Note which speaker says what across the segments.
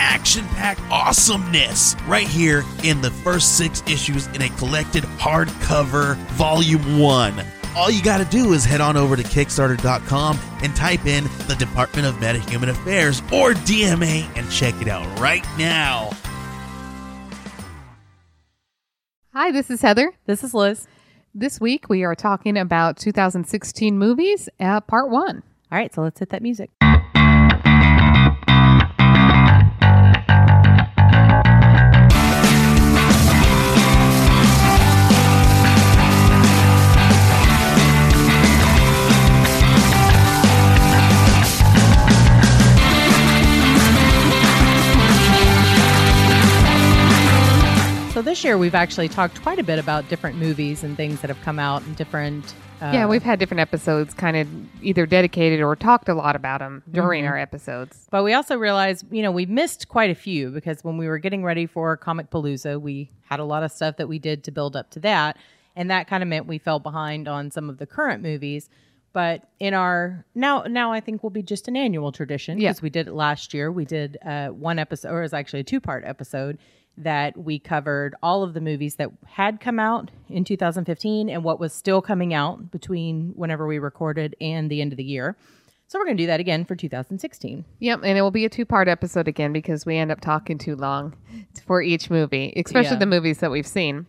Speaker 1: action packed awesomeness right here in the first six issues in a collected hardcover volume one. All you got to do is head on over to Kickstarter.com and type in the Department of Metahuman Affairs or DMA and check it out right now.
Speaker 2: Hi, this is Heather.
Speaker 3: This is Liz.
Speaker 2: This week we are talking about 2016 movies, uh, part one.
Speaker 3: All right, so let's hit that music. So this year we've actually talked quite a bit about different movies and things that have come out and different. Uh,
Speaker 2: yeah, we've had different episodes kind of either dedicated or talked a lot about them during our episodes.
Speaker 3: But we also realized, you know, we missed quite a few because when we were getting ready for Comicpalooza, we had a lot of stuff that we did to build up to that. And that kind of meant we fell behind on some of the current movies. But in our now, now I think will be just an annual tradition
Speaker 2: Yeah.
Speaker 3: because we did it last year. We did uh, one episode, or it was actually a two part episode that we covered all of the movies that had come out in 2015 and what was still coming out between whenever we recorded and the end of the year. So we're going to do that again for 2016.
Speaker 2: Yep, and it will be a two part episode again because we end up talking too long for each movie, especially
Speaker 3: Yeah.
Speaker 2: the movies that we've seen.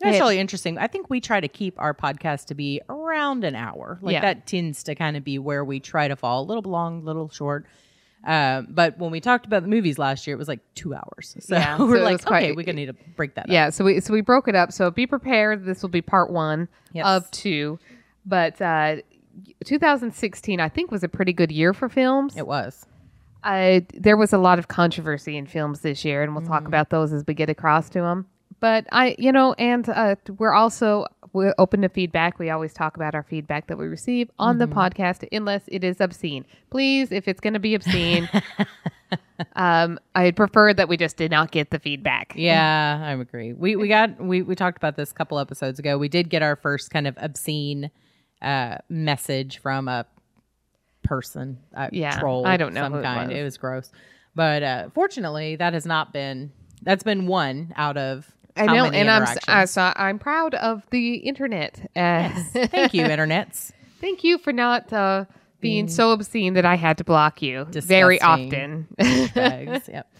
Speaker 3: That's
Speaker 2: Yeah.
Speaker 3: really interesting. I think we try to keep our podcast to be around an hour. Like
Speaker 2: Yeah.
Speaker 3: that tends to kind of be where we try to fall. A little long, little short. Um, but when we talked about the movies last year, it was like two hours. So
Speaker 2: Yeah,
Speaker 3: we're
Speaker 2: it
Speaker 3: like,
Speaker 2: quite-
Speaker 3: okay, we're gonna need to break that up.
Speaker 2: Yeah, so we so we broke it up. So be prepared. This will be part one
Speaker 3: Yes.
Speaker 2: of two. But uh, 2016, I think, was a pretty good year for films.
Speaker 3: It was.
Speaker 2: Uh, there was a lot of controversy in films this year, and we'll
Speaker 3: Mm-hmm.
Speaker 2: talk about those as we get across to them. But I, you know, and uh, we're also we're open to feedback. We always talk about our feedback that we receive on
Speaker 3: Mm-hmm.
Speaker 2: the podcast, unless it is obscene. Please, if it's going to be obscene, um, I'd prefer that we just did not get the feedback.
Speaker 3: Yeah, I agree. We we got we we talked about this a couple episodes ago. We did get our first kind of obscene uh message from a person, a
Speaker 2: Yeah,
Speaker 3: troll,
Speaker 2: I don't know
Speaker 3: some
Speaker 2: who it
Speaker 3: kind.
Speaker 2: was.
Speaker 3: It was gross, but uh fortunately, that has not been. That's been one out of.
Speaker 2: I know, and I'm uh, so I'm proud of the internet. Uh,
Speaker 3: Thank you, internets.
Speaker 2: Thank you for not uh, being so obscene that I had to block you very often.
Speaker 3: Yep.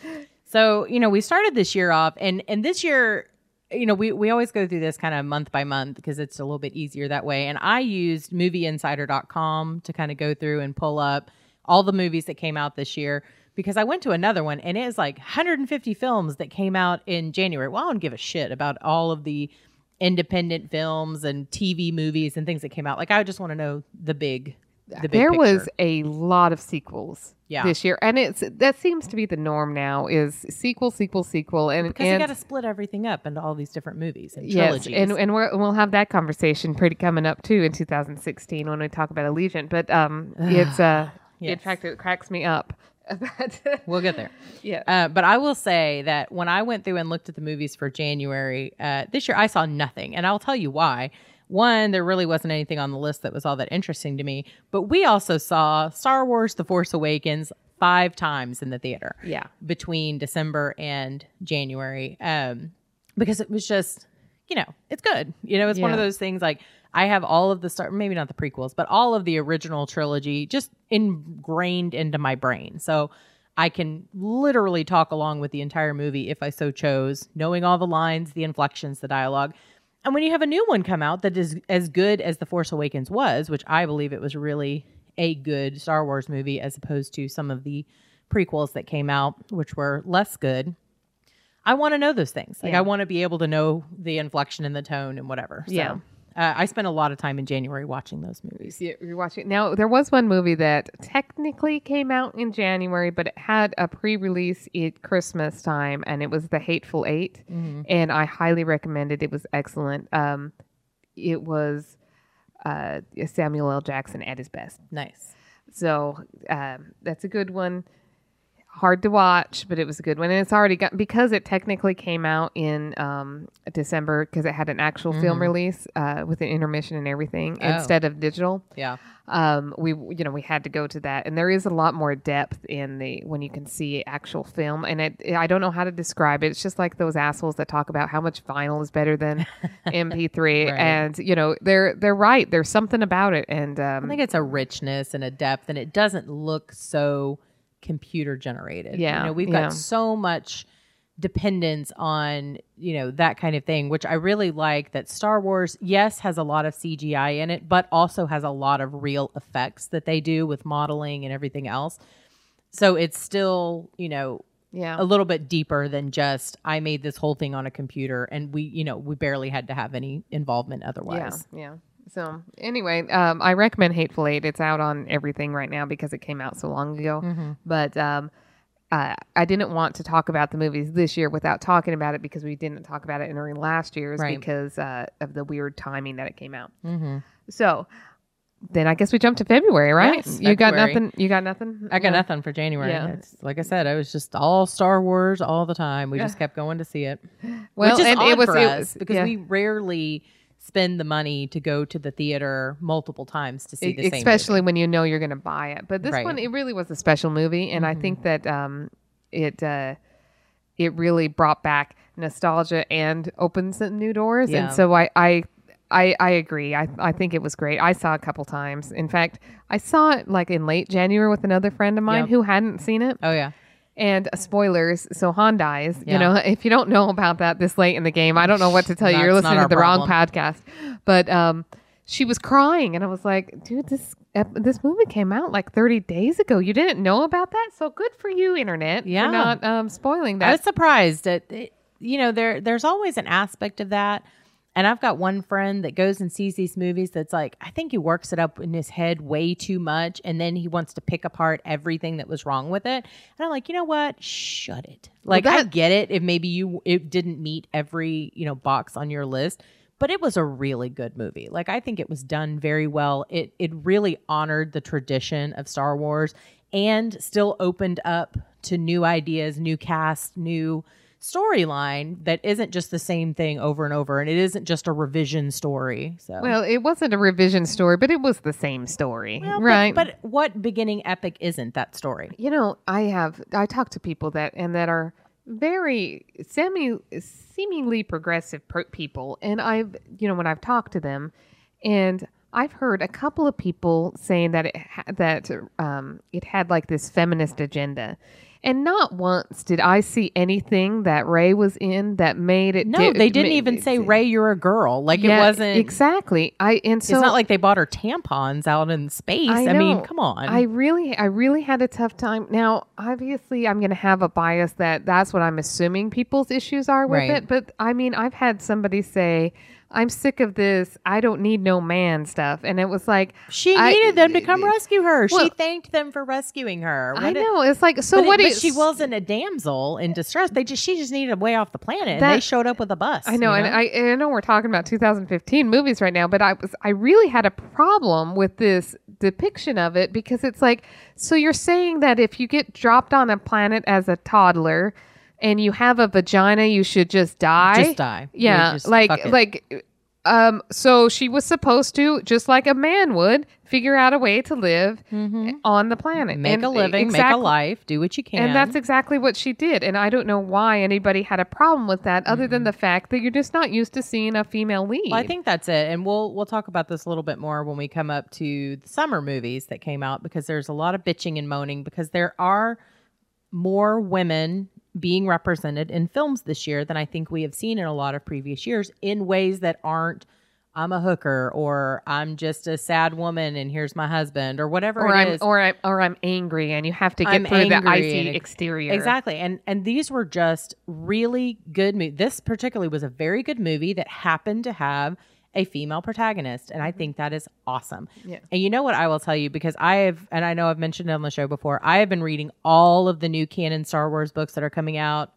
Speaker 3: So you know, we started this year off, and and this year, you know, we we always go through this kind of month by month because it's a little bit easier that way. And I used MovieInsider.com to kind of go through and pull up all the movies that came out this year. Because I went to another one and it is like 150 films that came out in January. Well, I don't give a shit about all of the independent films and TV movies and things that came out. Like I just want to know the big, the big
Speaker 2: there was a lot of sequels
Speaker 3: Yeah.
Speaker 2: this year, and it's that seems to be the norm now. Is sequel, sequel, sequel, and
Speaker 3: because
Speaker 2: and
Speaker 3: you got to split everything up into all these different movies and
Speaker 2: yes, and and we're, we'll have that conversation pretty coming up too in 2016 when we talk about Allegiant. But um, it's uh, in fact, it cracks me up. But-
Speaker 3: we'll get there.
Speaker 2: yeah.
Speaker 3: Uh, but I will say that when I went through and looked at the movies for January uh, this year, I saw nothing, and I'll tell you why. One, there really wasn't anything on the list that was all that interesting to me. But we also saw Star Wars: The Force Awakens five times in the theater.
Speaker 2: Yeah.
Speaker 3: between December and January, um, because it was just, you know, it's good. You know, it's one of those things like I have all of the start, maybe not the prequels, but all of the original trilogy just ingrained into my brain. So I can literally talk along with the entire movie if I so chose, knowing all the lines, the inflections, the dialogue. And when you have a new one come out that is as good as The Force Awakens was, which I believe it was really a good Star Wars movie as opposed to some of the prequels that came out, which were less good. I want to know those things. Like
Speaker 2: Yeah.
Speaker 3: I want to be able to know the inflection and the tone and whatever. So,
Speaker 2: Yeah.
Speaker 3: Uh, I spent a lot of time in January watching those movies.
Speaker 2: You- You're watching now. There was one movie that technically came out in January, but it had a pre-release at Christmas time, and it was The Hateful 8 and I highly recommend it. It was excellent. Um, it was uh, Samuel L. Jackson at his best.
Speaker 3: Nice.
Speaker 2: So um, that's a good one. Hard to watch, but it was a good one, and it's already got because it technically came out in um, December because it had an actual film release uh, with an intermission and everything
Speaker 3: Oh.
Speaker 2: instead of digital.
Speaker 3: Yeah.
Speaker 2: Um, we you know we had to go to that, and there is a lot more depth in the when you can see actual film, and it I don't know how to describe it. It's just like those assholes that talk about how much vinyl is better than MP3,
Speaker 3: Right.
Speaker 2: and you know they're they're right. There's something about it, and um,
Speaker 3: I think it's a richness and a depth, and it doesn't look so computer generated.
Speaker 2: Yeah,
Speaker 3: you know, we've
Speaker 2: yeah.
Speaker 3: got so much dependence on you know that kind of thing, which I really like. That Star Wars, yes, has a lot of CGI in it, but also has a lot of real effects that they do with modeling and everything else. So it's still, you know,
Speaker 2: yeah,
Speaker 3: a little bit deeper than just I made this whole thing on a computer, and we, you know, we barely had to have any involvement otherwise.
Speaker 2: Yeah, yeah. So anyway, um, I recommend Hateful Eight. It's out on everything right now because it came out so long ago.
Speaker 3: Mm-hmm.
Speaker 2: But um, uh, I didn't want to talk about the movies this year without talking about it because we didn't talk about it during last year's
Speaker 3: Right.
Speaker 2: because uh, of the weird timing that it came out.
Speaker 3: Mm-hmm.
Speaker 2: So then I guess we jump to February, right?
Speaker 3: Yes,
Speaker 2: you got nothing. You got nothing.
Speaker 3: I got
Speaker 2: Yeah.
Speaker 3: nothing for January.
Speaker 2: Yeah.
Speaker 3: It's, like I said, I was just all Star Wars all the time. We just kept going to see it,
Speaker 2: Well, and it was it was-
Speaker 3: because
Speaker 2: yeah.
Speaker 3: we rarely spend the money to go to the theater multiple times to see the same.
Speaker 2: E, especially when you know you're going to buy it. But this
Speaker 3: Right.
Speaker 2: one, it really was a special movie, and I think that um, it uh, it really brought back nostalgia and opened some new doors.
Speaker 3: Yeah.
Speaker 2: And so I I. I, I agree. I, I think it was great. I saw it a couple times. In fact, I saw it like in late January with another friend of mine
Speaker 3: Yep.
Speaker 2: who hadn't seen it.
Speaker 3: Oh yeah,
Speaker 2: And uh, spoilers, so Han dies.
Speaker 3: Yeah.
Speaker 2: You know, if you don't know about that this late in the game, I don't know what to tell you. You're listening to the wrong podcast. But um, she was crying, and I was like, "Dude, this this movie came out like 30 days ago. You didn't know about that? So good for you, internet,
Speaker 3: Yeah.
Speaker 2: for not um, spoiling that.
Speaker 3: I was surprised that you know there there's always an aspect of that. And I've got one friend that goes and sees these movies that's like, I think he works it up in his head way too much. And then he wants to pick apart everything that was wrong with it. And I'm like, you know what? Shut it. Like, I
Speaker 2: that-
Speaker 3: get it if maybe you, it didn't meet every, you know, box on your list, but it was a really good movie. Like, I think it was done very well. It, it really honored the tradition of Star Wars and still opened up to new ideas, new cast, new storyline that isn't just the same thing over and over and it isn't just a revision story so
Speaker 2: well, it wasn't a revision story, but it was the same story,
Speaker 3: Well, but-
Speaker 2: right?
Speaker 3: but, what beginning epic isn't that story
Speaker 2: You know, I have I talk to people that and that are very semi seemingly progressive per- people, and I've you know when I've talked to them, and I've heard a couple of people saying that it ha- that um, it had like this feminist agenda. And not once did I see anything that Rey was in that made it.
Speaker 3: no
Speaker 2: di-
Speaker 3: they didn't
Speaker 2: ma-
Speaker 3: even say Rey you're a girl like
Speaker 2: Yeah,
Speaker 3: it wasn't
Speaker 2: exactly. I and so
Speaker 3: it's not like they bought her tampons out in space
Speaker 2: I
Speaker 3: i, mean come on
Speaker 2: I really, I really had a tough time. Now, obviously, I'm going to have a bias that that's what I'm assuming people's issues are with
Speaker 3: Right.
Speaker 2: it. But I mean, I've had somebody say, "I'm sick of this. I don't need no man stuff," and it was like,
Speaker 3: she
Speaker 2: I-
Speaker 3: needed them to come rescue her. She thanked them for rescuing her.
Speaker 2: I
Speaker 3: What did-
Speaker 2: know it's like, so
Speaker 3: but, it-
Speaker 2: what
Speaker 3: but she wasn't a damsel in distress. They just she just needed a way off the planet and they showed up with a bus
Speaker 2: I know,
Speaker 3: you
Speaker 2: and I, and I know we're talking about 2015 movies right now, but I was I really had a problem with this depiction of it because it's like, so you're saying that if you get dropped on a planet as a toddler and you have a vagina, you should just die.
Speaker 3: Just die.
Speaker 2: Yeah,
Speaker 3: just
Speaker 2: like like. Um, so she was supposed to, just like a man would, figure out a way to live on the planet,
Speaker 3: Mm-hmm. make
Speaker 2: And
Speaker 3: a living make a life do what you can
Speaker 2: and that's exactly what she did. And I don't know why anybody had a problem with that, other than the fact that you're just not used to seeing a female lead.
Speaker 3: Well, I think that's it, and we'll we'll talk about this a little bit more when we come up to the summer movies that came out because there's a lot of bitching and moaning because there are more women being represented in films this year than I think we have seen in a lot of previous years in ways that aren't I'm a hooker or I'm just a sad woman and here's my husband or whatever
Speaker 2: or
Speaker 3: it
Speaker 2: I'm
Speaker 3: is.
Speaker 2: or I'm or I'm angry, and you have to get
Speaker 3: I'm
Speaker 2: through the icy
Speaker 3: ex-
Speaker 2: exterior.
Speaker 3: Exactly. And and these were just really good movies. This particularly was a very good movie that happened to have a female protagonist. And I mm-hmm. think that is awesome.
Speaker 2: Yeah.
Speaker 3: And you know what I will tell you because I have, and I know I've mentioned it on the show before, I have been reading all of the new canon Star Wars books that are coming out.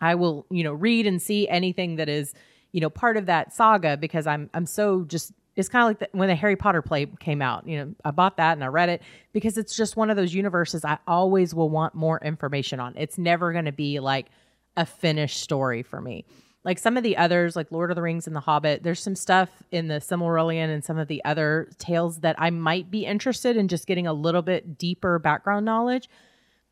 Speaker 3: I will, you know, read and see anything that is, you know, part of that saga because I'm, I'm so just, it's kind of like the, when the Harry Potter play came out. You know, I bought that and I read it because it's just one of those universes I always will want more information on. It's never going to be like a finished story for me. Like some of the others, like Lord of the Rings and The Hobbit, there's some stuff in the Silmarillion and some of the other tales that I might be interested in just getting a little bit deeper background knowledge,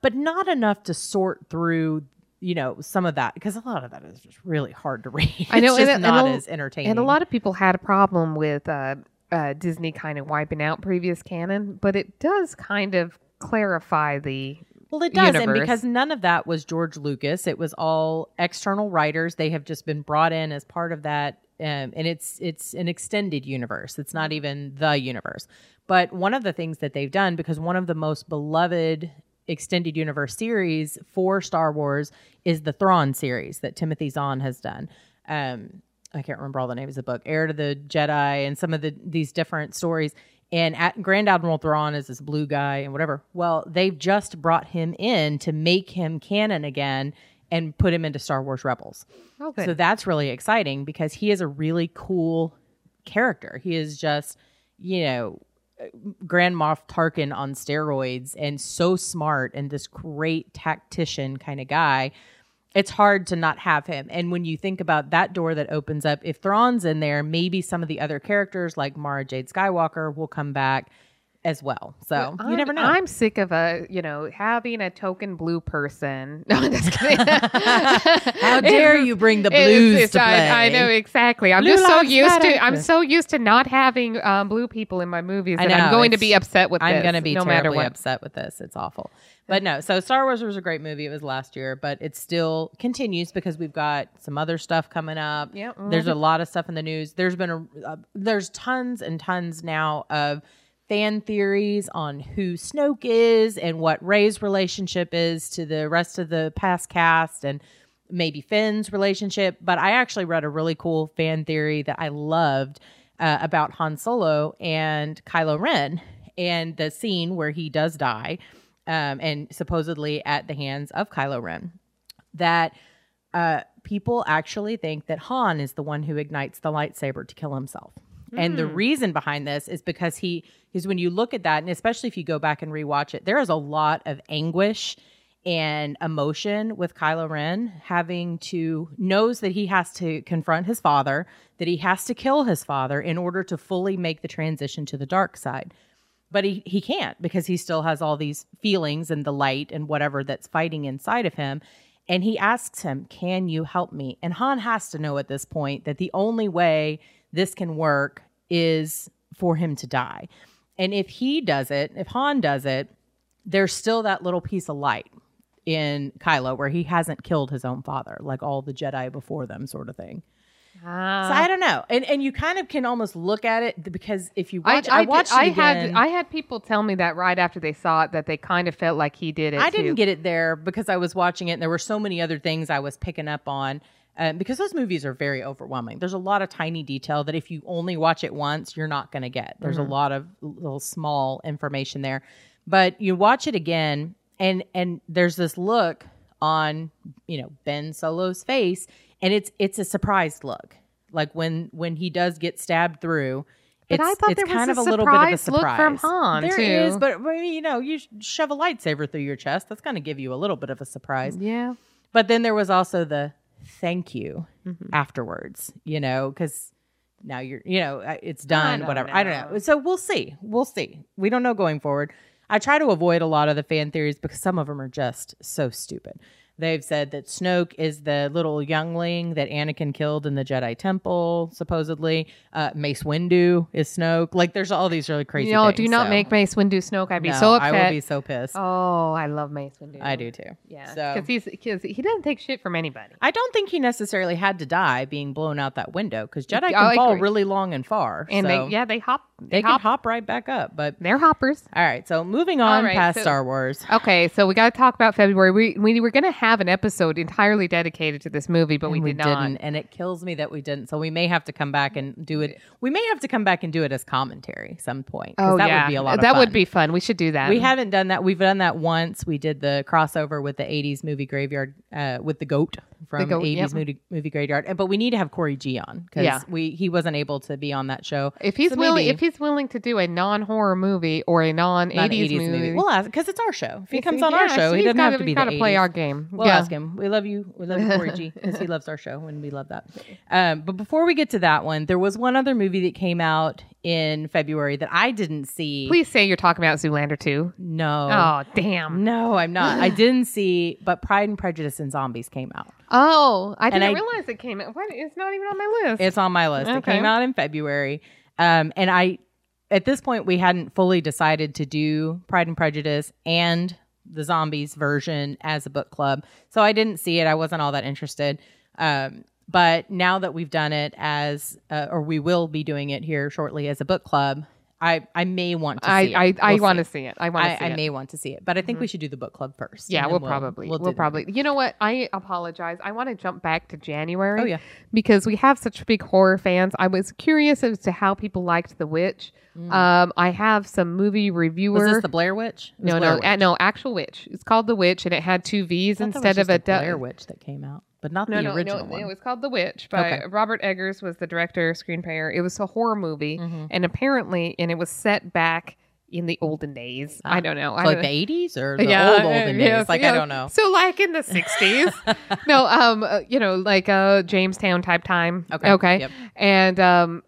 Speaker 3: but not enough to sort through, you know, some of that because a lot of that is just really hard to read.
Speaker 2: I know,
Speaker 3: it's just
Speaker 2: and- and
Speaker 3: not
Speaker 2: a-
Speaker 3: as entertaining.
Speaker 2: And a lot of people had a problem with uh, uh, Disney kind of wiping out previous canon, but it does kind of clarify the.
Speaker 3: Well, it does, and
Speaker 2: universe.
Speaker 3: because none of that was George Lucas, it was all external writers. They have just been brought in as part of that, um, and it's it's an extended universe. It's not even the universe. But one of the things that they've done, because one of the most beloved extended universe series for Star Wars is the Thrawn series that Timothy Zahn has done. Um, I can't remember all the names of the book, Heir to the Jedi, and some of the these different stories. And at Grand Admiral Thrawn is this blue guy and whatever. Well, they've just brought him in to make him canon again and put him into Star Wars Rebels.
Speaker 2: Oh, good.
Speaker 3: So that's really exciting because he is a really cool character. He is just, you know, uh, Grand Moff Tarkin on steroids and so smart and this great tactician kind of guy. It's hard to not have him. And when you think about that door that opens up, if Thrawn's in there, maybe some of the other characters like Mara Jade Skywalker will come back as well. So you
Speaker 2: I'm-
Speaker 3: never know.
Speaker 2: I'm sick of a you know having a token blue person. No, I'm just kidding.
Speaker 3: How dare you bring the blues
Speaker 2: it's-
Speaker 3: to play?
Speaker 2: I, I know exactly. I'm
Speaker 3: Blue
Speaker 2: just so used
Speaker 3: matter.
Speaker 2: to. I'm so used to not having um, blue people in my movies,
Speaker 3: I
Speaker 2: and
Speaker 3: know,
Speaker 2: I'm going to be upset with
Speaker 3: I'm
Speaker 2: this.
Speaker 3: going to be
Speaker 2: no matter what.
Speaker 3: upset with this. It's awful. But no, so Star Wars was a great movie. It was last year, but it still continues because we've got some other stuff coming up.
Speaker 2: Yeah,
Speaker 3: There's a lot of stuff in the news. There's been a uh, there's tons and tons now of fan theories on who Snoke is and what Rey's relationship is to the rest of the past cast and maybe Finn's relationship. But I actually read a really cool fan theory that I loved uh, about Han Solo and Kylo Ren and the scene where he does die, um, and supposedly at the hands of Kylo Ren. That uh, people actually think that Han is the one who ignites the lightsaber to kill himself. And the mm. reason behind this is because he is when you look at that, and especially if you go back and rewatch it, there is a lot of anguish and emotion with Kylo Ren having to knows that he has to confront his father, that he has to kill his father in order to fully make the transition to the dark side. But he, he can't because he still has all these feelings and the light and whatever that's fighting inside of him. And he asks him, Can you help me? And Han has to know at this point that the only way this can work is for him to die. And if he does it, if Han does it, there's still that little piece of light in Kylo where he hasn't killed his own father, like all the Jedi before them, sort of thing.
Speaker 2: Ah.
Speaker 3: So I don't know, and and you kind of can almost look at it because if you watch, I,
Speaker 2: I, did-
Speaker 3: watched
Speaker 2: I
Speaker 3: it
Speaker 2: had
Speaker 3: again.
Speaker 2: I had people tell me that right after they saw it that they kind of felt like he did it.
Speaker 3: I didn't get it there because I was watching it and there were so many other things I was picking up on. Um, because those movies are very overwhelming. There's a lot of tiny detail that if you only watch it once, you're not going to get. There's a lot of little small information there, but you watch it again, and and there's this look on you know Ben Solo's face, and it's it's a surprised look, like when when he does get stabbed through.
Speaker 2: But
Speaker 3: it's,
Speaker 2: I thought
Speaker 3: it's
Speaker 2: there was
Speaker 3: kind
Speaker 2: a
Speaker 3: of a little bit of a
Speaker 2: surprised look
Speaker 3: surprise
Speaker 2: from Han,
Speaker 3: There
Speaker 2: too.
Speaker 3: is, but but, you know, you shove a lightsaber through your chest. That's going to give you a little bit of a surprise.
Speaker 2: Yeah.
Speaker 3: But then there was also the thank you
Speaker 2: Mm-hmm.
Speaker 3: afterwards, you know, because now you're, you know, it's done,
Speaker 2: don't
Speaker 3: whatever. I don't
Speaker 2: know.
Speaker 3: know. So we'll see. We'll see. We don't know going forward. I try to avoid a lot of the fan theories because some of them are just so stupid. They've said that Snoke is the little youngling that Anakin killed in the Jedi Temple, supposedly. Uh, Mace Windu is Snoke. Like, there's all these really crazy.
Speaker 2: No,
Speaker 3: things,
Speaker 2: do not
Speaker 3: so-
Speaker 2: make Mace Windu Snoke. I'd be
Speaker 3: No,
Speaker 2: so upset.
Speaker 3: I will be so pissed.
Speaker 2: Oh, I love Mace Windu.
Speaker 3: I do too.
Speaker 2: Yeah,
Speaker 3: So
Speaker 2: because he's because he doesn't take shit from anybody.
Speaker 3: I don't think he necessarily had to die being blown out that window because Jedi can fall
Speaker 2: agree.
Speaker 3: really long and far.
Speaker 2: And
Speaker 3: so-
Speaker 2: they yeah they hop
Speaker 3: they can
Speaker 2: hop-
Speaker 3: hop right back up. But
Speaker 2: They're hoppers.
Speaker 3: all right, so moving on
Speaker 2: right,
Speaker 3: past
Speaker 2: so-
Speaker 3: Star Wars.
Speaker 2: Okay, so we got to talk about February. We we were going to have an episode entirely dedicated to this movie, but we
Speaker 3: And
Speaker 2: did not.
Speaker 3: didn't, and it kills me that we didn't. So we may have to come back and do it. We may have to come back and do it as commentary some point.
Speaker 2: Oh
Speaker 3: that
Speaker 2: yeah,
Speaker 3: would be a lot. Of
Speaker 2: that would
Speaker 3: fun.
Speaker 2: be fun. We should do that.
Speaker 3: We haven't done that. We've done that once. We did the crossover with the '80s movie graveyard uh, with the goat from
Speaker 2: goat,
Speaker 3: '80s
Speaker 2: yep.
Speaker 3: movie, movie graveyard. But we need to have Corey G on because
Speaker 2: Yeah.
Speaker 3: we he wasn't able to be on that show.
Speaker 2: If he's
Speaker 3: So
Speaker 2: willing, if he's willing to do a non-horror movie or a non-80s,
Speaker 3: not an 80s
Speaker 2: movie,
Speaker 3: movie, we'll ask because it's our show. If he comes on our
Speaker 2: yeah,
Speaker 3: show, he doesn't
Speaker 2: gotta,
Speaker 3: have to be
Speaker 2: gotta play our game.
Speaker 3: We'll
Speaker 2: yeah.
Speaker 3: ask him. We love you. We love you, Corey G, because he loves our show, and we love that. Um, but before we get to that one, there was one other movie that came out in February that I didn't see.
Speaker 2: Please say you're talking about Zoolander 2.
Speaker 3: No.
Speaker 2: Oh, damn.
Speaker 3: No, I'm not. I didn't see, but Pride and Prejudice and Zombies came out.
Speaker 2: Oh, I didn't
Speaker 3: I-
Speaker 2: realize it came out. What? It's not even on my list.
Speaker 3: It's on my list. It came out in February. Um, and I, at this point, we hadn't fully decided to do Pride and Prejudice and the Zombies version as a book club. So I didn't see it. I wasn't all that interested. Um, but now that we've done it as, uh, or we will be doing it here shortly as a book club, I, I may want to
Speaker 2: I
Speaker 3: see it.
Speaker 2: I, I
Speaker 3: We'll
Speaker 2: want to see it. I want to
Speaker 3: I,
Speaker 2: see
Speaker 3: I
Speaker 2: it. Mm-hmm.
Speaker 3: may want to see it, but I think we should do the book club first.
Speaker 2: Yeah, we'll probably
Speaker 3: we'll
Speaker 2: we'll,
Speaker 3: that.
Speaker 2: probably. You know what? I apologize. I want to jump back to January.
Speaker 3: Oh, yeah.
Speaker 2: because we have such big horror fans. I was curious as to how people liked The Witch. Um, I have some movie reviewer.
Speaker 3: Mm. Was this the Blair Witch?
Speaker 2: No,
Speaker 3: Blair
Speaker 2: no,
Speaker 3: Witch.
Speaker 2: uh, no, actual witch. It's called The Witch, and it had two V's
Speaker 3: I thought that was
Speaker 2: instead of a
Speaker 3: Blair
Speaker 2: du-
Speaker 3: Witch that came out, but not
Speaker 2: No,
Speaker 3: the
Speaker 2: no,
Speaker 3: original
Speaker 2: no.
Speaker 3: one.
Speaker 2: It was called The Witch by
Speaker 3: Okay.
Speaker 2: Robert Eggers was the director, screenplayer. It was a horror movie,
Speaker 3: Mhm.
Speaker 2: and apparently, and it was set back in the olden days. I don't know. I
Speaker 3: So like
Speaker 2: don't-
Speaker 3: the eighties or the
Speaker 2: yeah,
Speaker 3: old olden
Speaker 2: yes,
Speaker 3: days? Like
Speaker 2: yeah.
Speaker 3: I don't know.
Speaker 2: So like in the sixties, no, um, uh, you know, like uh, Jamestown type time.
Speaker 3: Okay,
Speaker 2: okay,
Speaker 3: yep.
Speaker 2: and um,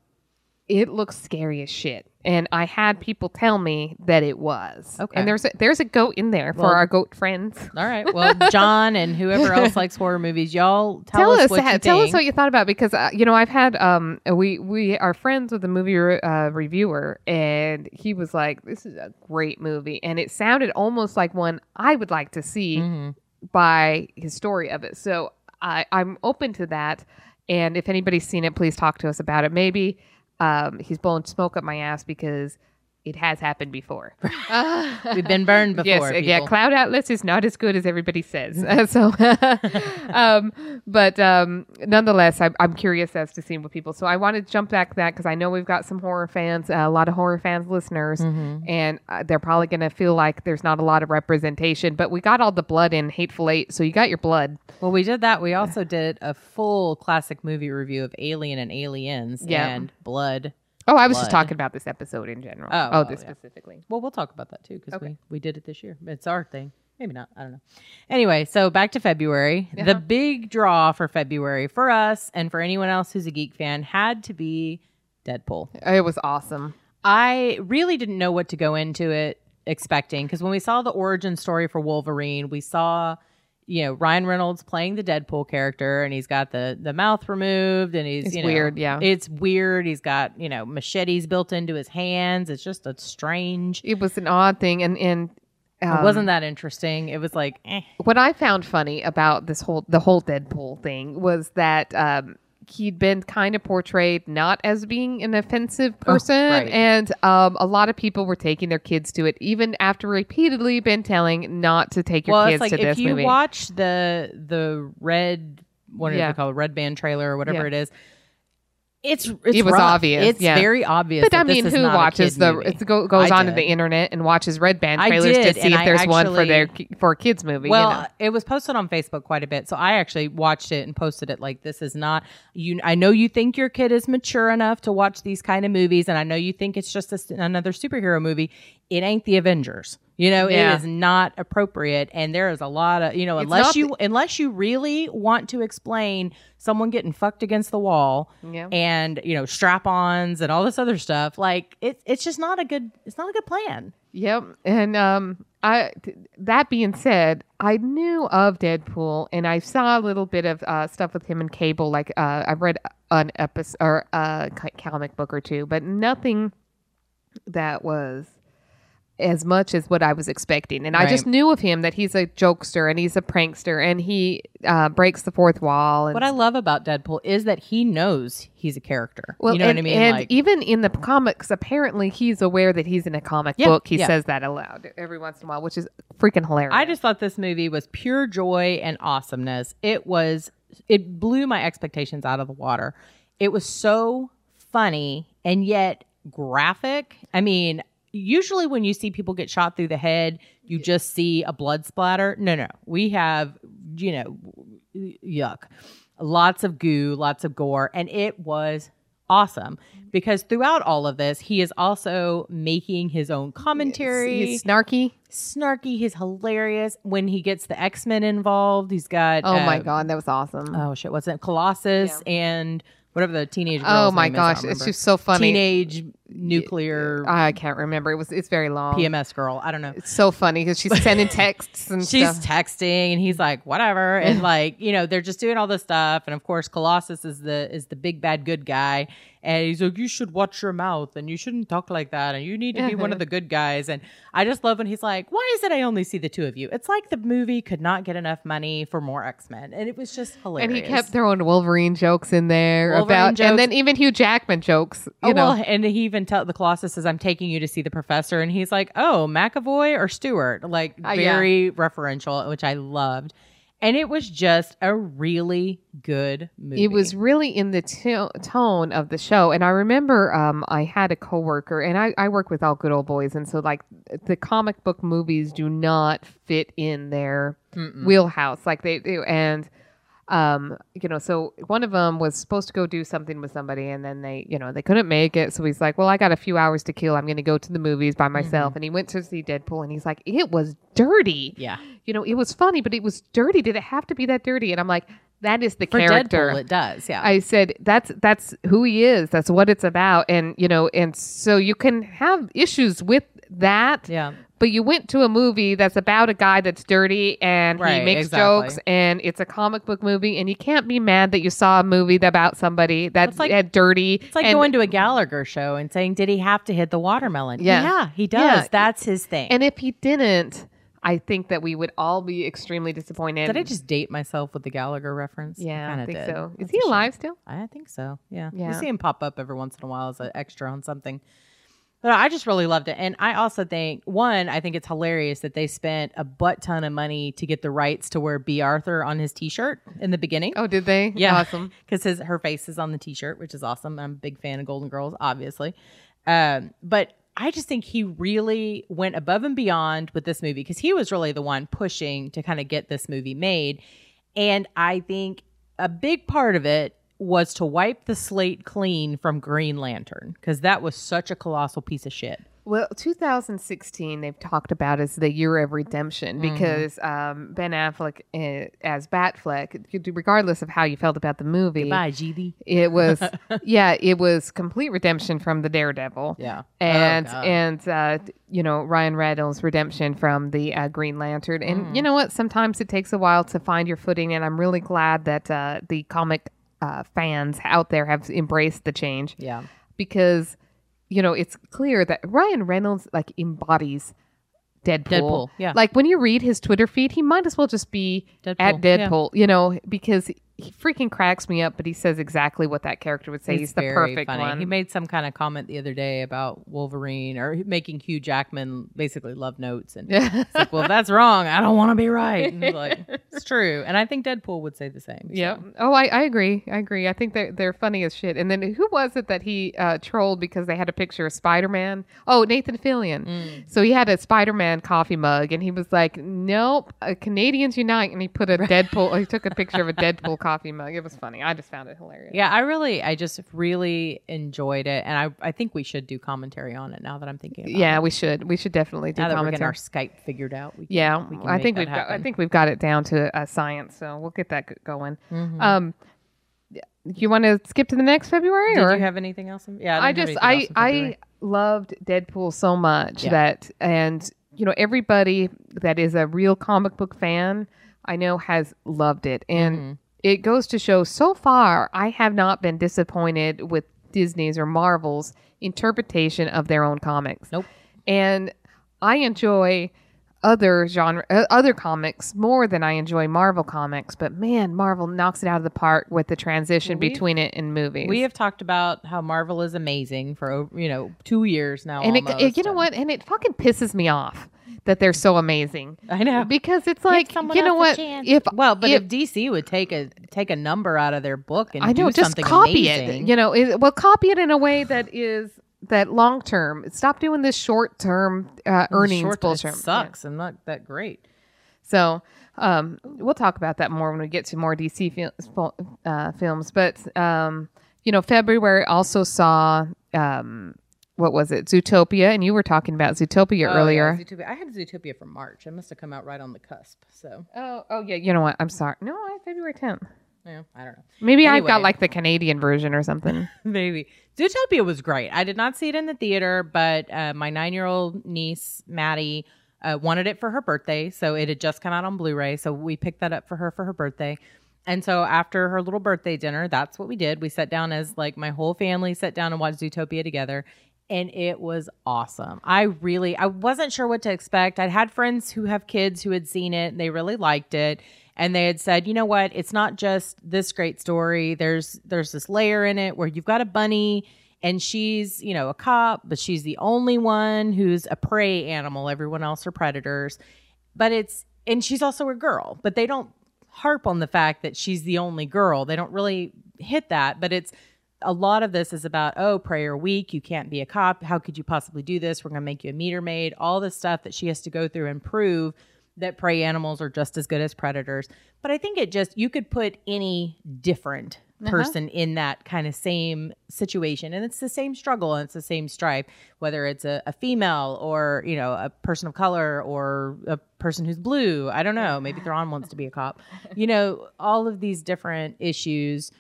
Speaker 2: it looks scary as shit. And I had people tell me that it was.
Speaker 3: Okay.
Speaker 2: And there's a, there's a goat in there for
Speaker 3: Well-
Speaker 2: our goat friends.
Speaker 3: All right. Well, John and whoever else likes horror movies, y'all tell, us, what
Speaker 2: ha-
Speaker 3: you
Speaker 2: tell
Speaker 3: think.
Speaker 2: us what you thought about it, because uh, you know I've had um we we are friends with the movie re- uh, reviewer and he was like this is a great movie and it sounded almost like one I would like to see
Speaker 3: Mhm.
Speaker 2: by his story of it. So I, I'm open to that. And if anybody's seen it, please talk to us about it. Maybe um, he's blowing smoke up my ass because it has happened before.
Speaker 3: We've been burned before.
Speaker 2: yes, uh, yeah. Cloud Atlas is not as good as everybody says. Uh, so, um, but um, nonetheless, I'm, I'm curious as to seeing what people. So I want to jump back to that because I know we've got some horror fans, uh, a lot of horror fans listeners,
Speaker 3: Mm-hmm.
Speaker 2: and uh, they're probably going to feel like there's not a lot of representation. But we got all the blood in Hateful Eight, so you got your blood.
Speaker 3: Well, we did that. We also did a full classic movie review of Alien and Aliens
Speaker 2: Yeah.
Speaker 3: and Blood.
Speaker 2: Oh, I was just talking about this episode in general.
Speaker 3: Oh,
Speaker 2: oh,
Speaker 3: oh,
Speaker 2: this
Speaker 3: yeah.
Speaker 2: specifically.
Speaker 3: Well, we'll talk about that too because
Speaker 2: Okay.
Speaker 3: we, we did it this year. It's our thing. Maybe not. I don't know. Anyway, so back to February.
Speaker 2: Uh-huh.
Speaker 3: The big draw for February for us and for anyone else who's a geek fan had to be Deadpool.
Speaker 2: It was awesome.
Speaker 3: I really didn't know what to go into it expecting because when we saw the origin story for Wolverine, we saw you know Ryan Reynolds playing the Deadpool character, and he's got the the mouth removed, and he's
Speaker 2: It's
Speaker 3: you know,
Speaker 2: weird, yeah.
Speaker 3: it's weird. He's got you know machetes built into his hands. It's just a strange.
Speaker 2: It was an odd thing, and and
Speaker 3: it
Speaker 2: um,
Speaker 3: wasn't that interesting. It was like, eh.
Speaker 2: what I found funny about this whole the whole Deadpool thing was that um, he'd been kind of portrayed not as being an offensive person,
Speaker 3: right.
Speaker 2: and um, a lot of people were taking their kids to it, even after repeatedly been telling not to take your
Speaker 3: well,
Speaker 2: kids
Speaker 3: it's like
Speaker 2: to
Speaker 3: if
Speaker 2: this
Speaker 3: you
Speaker 2: movie.
Speaker 3: watch the the red what do
Speaker 2: Yeah.
Speaker 3: they call it red band trailer or whatever
Speaker 2: Yeah.
Speaker 3: it is. It's, it's
Speaker 2: It was
Speaker 3: rough.
Speaker 2: obvious,
Speaker 3: It's
Speaker 2: yeah.
Speaker 3: very obvious.
Speaker 2: but
Speaker 3: that
Speaker 2: I mean, who watches the
Speaker 3: movie.
Speaker 2: it goes
Speaker 3: I
Speaker 2: onto
Speaker 3: did.
Speaker 2: the internet and watches red band trailers to see if
Speaker 3: I
Speaker 2: there's one for their for a kids movie?
Speaker 3: Well,
Speaker 2: you know?
Speaker 3: it was posted on Facebook quite a bit, so I actually watched it and posted it. Like, this is not you. I know you think your kid is mature enough to watch these kind of movies, and I know you think it's just a another superhero movie. It ain't the Avengers. You know,
Speaker 2: Yeah.
Speaker 3: it is not appropriate, and there is a lot of you know, unless you unless you really want to explain someone getting fucked against the wall,
Speaker 2: Yeah.
Speaker 3: and you know, strap-ons and all this other stuff. Like, it's it's just not a good. It's not a good plan.
Speaker 2: Yep. And um I th- that being said, I knew of Deadpool and I saw a little bit of uh, stuff with him and Cable like uh I've read an episode or a comic book or two, but nothing that was as much as what I was expecting. And I just knew of him that he's a jokester and he's a prankster and he uh, breaks the fourth wall. And
Speaker 3: What I love about Deadpool is that he knows he's a character.
Speaker 2: well,
Speaker 3: you know
Speaker 2: and,
Speaker 3: what I mean?
Speaker 2: And
Speaker 3: like,
Speaker 2: even in the comics, apparently he's aware that he's in a comic
Speaker 3: Yeah,
Speaker 2: book. He
Speaker 3: yeah.
Speaker 2: says that aloud every once in a while, which is freaking hilarious.
Speaker 3: I just thought this movie was pure joy and awesomeness. It was it blew my expectations out of the water. It was so funny and yet graphic. I mean, usually when you see people get shot through the head, you just see a blood splatter. No, no. We have, you know, yuck. Lots of goo, lots of gore, and it was awesome because throughout all of this, he is also making his own commentary
Speaker 2: he's snarky.
Speaker 3: snarky. He's hilarious when he gets the X Men involved. He's got
Speaker 2: Oh my
Speaker 3: uh,
Speaker 2: god, that was awesome.
Speaker 3: Oh shit! What's it? Colossus and whatever the teenage.
Speaker 2: oh my
Speaker 3: is,
Speaker 2: gosh,
Speaker 3: don't
Speaker 2: it's just so funny.
Speaker 3: Teenage nuclear
Speaker 2: I can't remember. It was it's very long.
Speaker 3: PMS girl. I don't know.
Speaker 2: It's so funny because she's sending texts and
Speaker 3: She's
Speaker 2: stuff.
Speaker 3: texting and he's like, whatever. And like, you know, they're just doing all this stuff. And of course, Colossus is the is the big bad good guy. And he's like, You should watch your mouth and you shouldn't talk like that. And you need to be one of the good guys. And I just love when he's like, Why is it I only see the two of you? It's like the movie could not get enough money for more X-Men. And it was just hilarious.
Speaker 2: and he kept throwing Wolverine jokes in there
Speaker 3: Wolverine
Speaker 2: about,
Speaker 3: jokes.
Speaker 2: and then even Hugh Jackman jokes. You
Speaker 3: Oh,
Speaker 2: know,
Speaker 3: well, and he even tell the Colossus says, "I'm taking you to see the professor," and he's like, "Oh, McAvoy or Stewart?" Like
Speaker 2: Uh, yeah.
Speaker 3: very referential, which I loved. And it was just a really good movie.
Speaker 2: it was really in the to- tone of the show. And I remember um, I had a coworker, and I, I work with all good old boys, and so like the comic book movies do not fit in their wheelhouse like they do, and. Um, you know, so one of them was supposed to go do something with somebody, and then they, you know, they couldn't make it. So he's like, "Well, I got a few hours to kill. I'm going to go to the movies by myself." And he went to see Deadpool, and he's like, "It was dirty."
Speaker 3: yeah.
Speaker 2: you know, it was funny, but it was dirty. Did it have to be that dirty? And I'm like, that is the
Speaker 3: For
Speaker 2: character.
Speaker 3: Deadpool, it does. Yeah.
Speaker 2: I said that's that's who he is. That's what it's about. And you know, and so you can have issues with that.
Speaker 3: yeah.
Speaker 2: But you went to a movie that's about a guy that's dirty and he makes
Speaker 3: exactly.
Speaker 2: jokes and it's a comic book movie and you can't be mad that you saw a movie about somebody that's
Speaker 3: like-
Speaker 2: dirty.
Speaker 3: It's like
Speaker 2: and,
Speaker 3: going to a Gallagher show and saying, "Did he have to hit the watermelon?"
Speaker 2: Yeah.
Speaker 3: yeah, he does.
Speaker 2: Yeah.
Speaker 3: That's his thing.
Speaker 2: and if he didn't, I think that we would all be extremely disappointed.
Speaker 3: did I just date myself with the Gallagher reference?
Speaker 2: Yeah,
Speaker 3: kinda
Speaker 2: I think
Speaker 3: did.
Speaker 2: so. Is
Speaker 3: That's
Speaker 2: he alive still?
Speaker 3: I think so. Yeah.
Speaker 2: Yeah.
Speaker 3: We see him pop up every once in a while as an extra on something. But I just really loved it. And I also think, one, I think it's hilarious that they spent a butt ton of money to get the rights to wear Bea Arthur on his t shirt in the beginning.
Speaker 2: Oh, did they?
Speaker 3: Yeah.
Speaker 2: Awesome.
Speaker 3: Because his her face is on the t shirt, which is awesome. I'm a big fan of Golden Girls, obviously. Um, but I just think he really went above and beyond with this movie because he was really the one pushing to kind of get this movie made. And I think a big part of it was to wipe the slate clean from Green Lantern because that was such a colossal piece of shit.
Speaker 2: Well, 2016 they've talked about as the year of redemption
Speaker 3: Mm-hmm.
Speaker 2: because um, Ben Affleck uh, as Batfleck, regardless of how you felt about the movie,
Speaker 3: Bye, GD.
Speaker 2: it was yeah, it was complete redemption from the Daredevil.
Speaker 3: Yeah.
Speaker 2: And
Speaker 3: Oh,
Speaker 2: and uh, you know Ryan Reynolds' redemption from the uh, Green Lantern, and
Speaker 3: Mm.
Speaker 2: you know what? Sometimes it takes a while to find your footing, and I'm really glad that uh, the comic uh, fans out there have embraced the change
Speaker 3: Yeah.
Speaker 2: because you know it's clear that Ryan Reynolds like embodies Deadpool.
Speaker 3: Deadpool, yeah.
Speaker 2: Like when you read his Twitter feed, he might as well just be
Speaker 3: Deadpool,
Speaker 2: at
Speaker 3: yeah.
Speaker 2: Deadpool, you know, because he freaking cracks me up, but he says exactly what that character would say. He's, the perfect
Speaker 3: funny.
Speaker 2: one.
Speaker 3: He made some kind of comment the other day about Wolverine or making Hugh Jackman basically love notes, and it's like, well, if that's wrong. I don't want to be right. And it's like it's true, and I think Deadpool would say the same. so.
Speaker 2: Yeah. Oh, I, I agree. I agree. I think they're they're funny as shit. And then who was it that he uh, trolled because they had a picture of Spider Man? Oh, Nathan Fillion.
Speaker 3: Mm.
Speaker 2: So he had a Spider Man coffee mug, and he was like, "Nope, uh, Canadians unite!" And he put a Deadpool. he took a picture of a Deadpool coffee mug. It was funny. I just found it hilarious.
Speaker 3: Yeah, I really, I just really enjoyed it, and I, I think we should do commentary on it now that I'm thinking. About
Speaker 2: Yeah,
Speaker 3: it.
Speaker 2: we should. We should definitely do
Speaker 3: now that we're getting
Speaker 2: commentary.
Speaker 3: our Skype figured out. We can,
Speaker 2: Yeah,
Speaker 3: we can
Speaker 2: I
Speaker 3: make
Speaker 2: think
Speaker 3: that
Speaker 2: we've got, I
Speaker 3: happen.
Speaker 2: think we've got it down to uh, science. So we'll get that g- going.
Speaker 3: Mhm.
Speaker 2: Um, you want to skip to the next February?
Speaker 3: Did
Speaker 2: or?
Speaker 3: you have anything else? in- Yeah,
Speaker 2: I
Speaker 3: didn't have
Speaker 2: just
Speaker 3: anything
Speaker 2: I
Speaker 3: else in February.
Speaker 2: I loved Deadpool so much
Speaker 3: Yeah.
Speaker 2: that and you know everybody that is a real comic book fan I know has loved it and
Speaker 3: Mhm.
Speaker 2: It goes to show so far I have not been disappointed with Disney's or Marvel's interpretation of their own comics.
Speaker 3: Nope.
Speaker 2: And I enjoy other genre, uh, other comics more than I enjoy Marvel comics. But man, Marvel knocks it out of the park with the transition
Speaker 3: We've-
Speaker 2: between it and movies.
Speaker 3: We have talked about how Marvel is amazing for you know two years now.
Speaker 2: and it, it- you know what? And it fucking pisses me off that they're so amazing
Speaker 3: I know.
Speaker 2: because it's like you know what? If
Speaker 3: Well, but
Speaker 2: if,
Speaker 3: if, DC would take a take a number out of their book and
Speaker 2: I know,
Speaker 3: do
Speaker 2: just
Speaker 3: something
Speaker 2: copy
Speaker 3: amazing,
Speaker 2: it. You know, it, well, copy it in a way that is that long term. Stop doing this short term uh, earnings
Speaker 3: short-
Speaker 2: bullshit.
Speaker 3: It sucks and not that great.
Speaker 2: So um, we'll talk about that more when we get to more DC fil- uh, films. But um, you know, February also saw um, what was it, Zootopia, and you were talking about Zootopia
Speaker 3: Oh, yeah,
Speaker 2: earlier.
Speaker 3: Zootopia. I had Zootopia from March. I must have come out right on the cusp. So
Speaker 2: Oh, oh yeah. You know what? I'm sorry. No, I February 10th.
Speaker 3: yeah, I don't know.
Speaker 2: Maybe I've got like the Canadian version or something.
Speaker 3: Maybe Zootopia was great. I did not see it in the theater, but uh, my nine year old niece Maddie uh, wanted it for her birthday, so it had just come out on Blu-ray. So we picked that up for her for her birthday. And so after her little birthday dinner, that's what we did. We sat down as like my whole family sat down and watched Zootopia together. And it was awesome. I really, I wasn't sure what to expect. I'd had friends who have kids who had seen it and they really liked it and they had said, you know what, it's not just this great story. There's there's this layer in it where you've got a bunny and she's, you know, a cop, but she's the only one who's a prey animal. Everyone else are predators. But it's and she's also a girl, but they don't harp on the fact that she's the only girl. They don't really hit that, but it's a lot of this is about oh prayer week, you can't be a cop how could you possibly do this? We're going to make you a meter maid all the stuff that she has to go through and prove that prey animals are just as good as predators. But i think it just you could put any different uh-huh. person in that kind of same situation and it's the same struggle and it's the same strife whether it's a, a female or you know a person of color or a person who's blue i don't know maybe Thrawn wants to be a cop. You know all of these different issues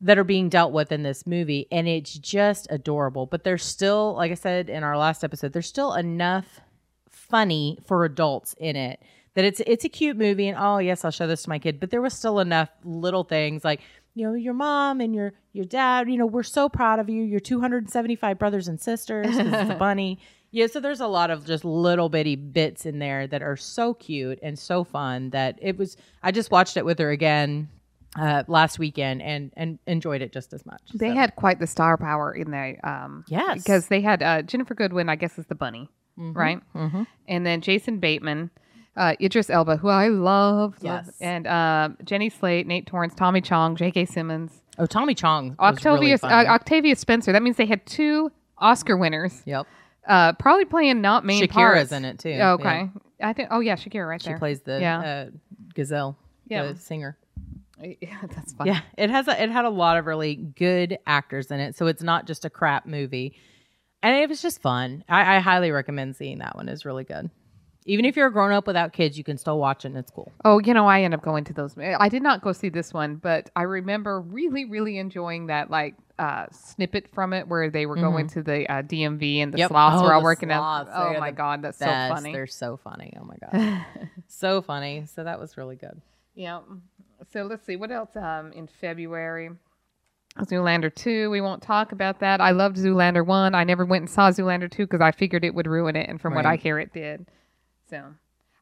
Speaker 3: that are being dealt with in this movie and it's just adorable. But there's still like i said in our last episode there's still enough funny for adults in it that it's it's a cute movie and oh yes i'll show this to my kid. But there was still enough little things like you know your mom and your your dad you know we're so proud of you. Your 275 brothers and sisters. It's a bunny. Yeah so there's a lot of just little bitty bits in there that are so cute and so fun that it was i just watched it with her again uh, last weekend and and enjoyed it just as much.
Speaker 2: They
Speaker 3: So,
Speaker 2: had quite the star power in there. Um,
Speaker 3: Yes.
Speaker 2: because they had uh, Ginnifer Goodwin, I guess, is the bunny,
Speaker 3: Mhm,
Speaker 2: right?
Speaker 3: mhm.
Speaker 2: And then Jason Bateman, uh, Idris Elba, who I love, love-
Speaker 3: Yes.
Speaker 2: and um, Jenny Slate, Nate Torrence, Tommy Chong, J.K. Simmons,
Speaker 3: Oh, Tommy Chong.
Speaker 2: Octavia
Speaker 3: really
Speaker 2: uh. Octavia Spencer. That means they had two Oscar winners,
Speaker 3: yep.
Speaker 2: uh, probably playing not main
Speaker 3: Shakira's
Speaker 2: parts.
Speaker 3: in it too.
Speaker 2: Oh, okay, I think. Oh yeah, Shakira right
Speaker 3: She
Speaker 2: there.
Speaker 3: She plays the
Speaker 2: Yeah.
Speaker 3: uh, gazelle,
Speaker 2: Yeah.
Speaker 3: the singer.
Speaker 2: Yeah, that's funny.
Speaker 3: Yeah, it has a, it had a lot of really good actors in it, so it's not just a crap movie, and it was just fun. I, I highly recommend seeing that one. It's really good. Even if you're a grown up without kids, you can still watch it. and It's cool.
Speaker 2: Oh, you know, I end up going to those. I did not go see this one, but I remember really, really enjoying that like uh, snippet from it where they were going to the uh, DMV and the
Speaker 3: Mm-hmm. Yep.
Speaker 2: sloths
Speaker 3: Oh,
Speaker 2: were all working
Speaker 3: sloths.
Speaker 2: out. Oh my god, that's so funny.
Speaker 3: They're so funny. Oh my god, so funny. So that was really good.
Speaker 2: Yeah. So let's see what else. Um, in February, Zoolander two. We won't talk about that. I loved Zoolander one. I never went and saw Zoolander two because I figured it would ruin it, and from what I hear, it did. So.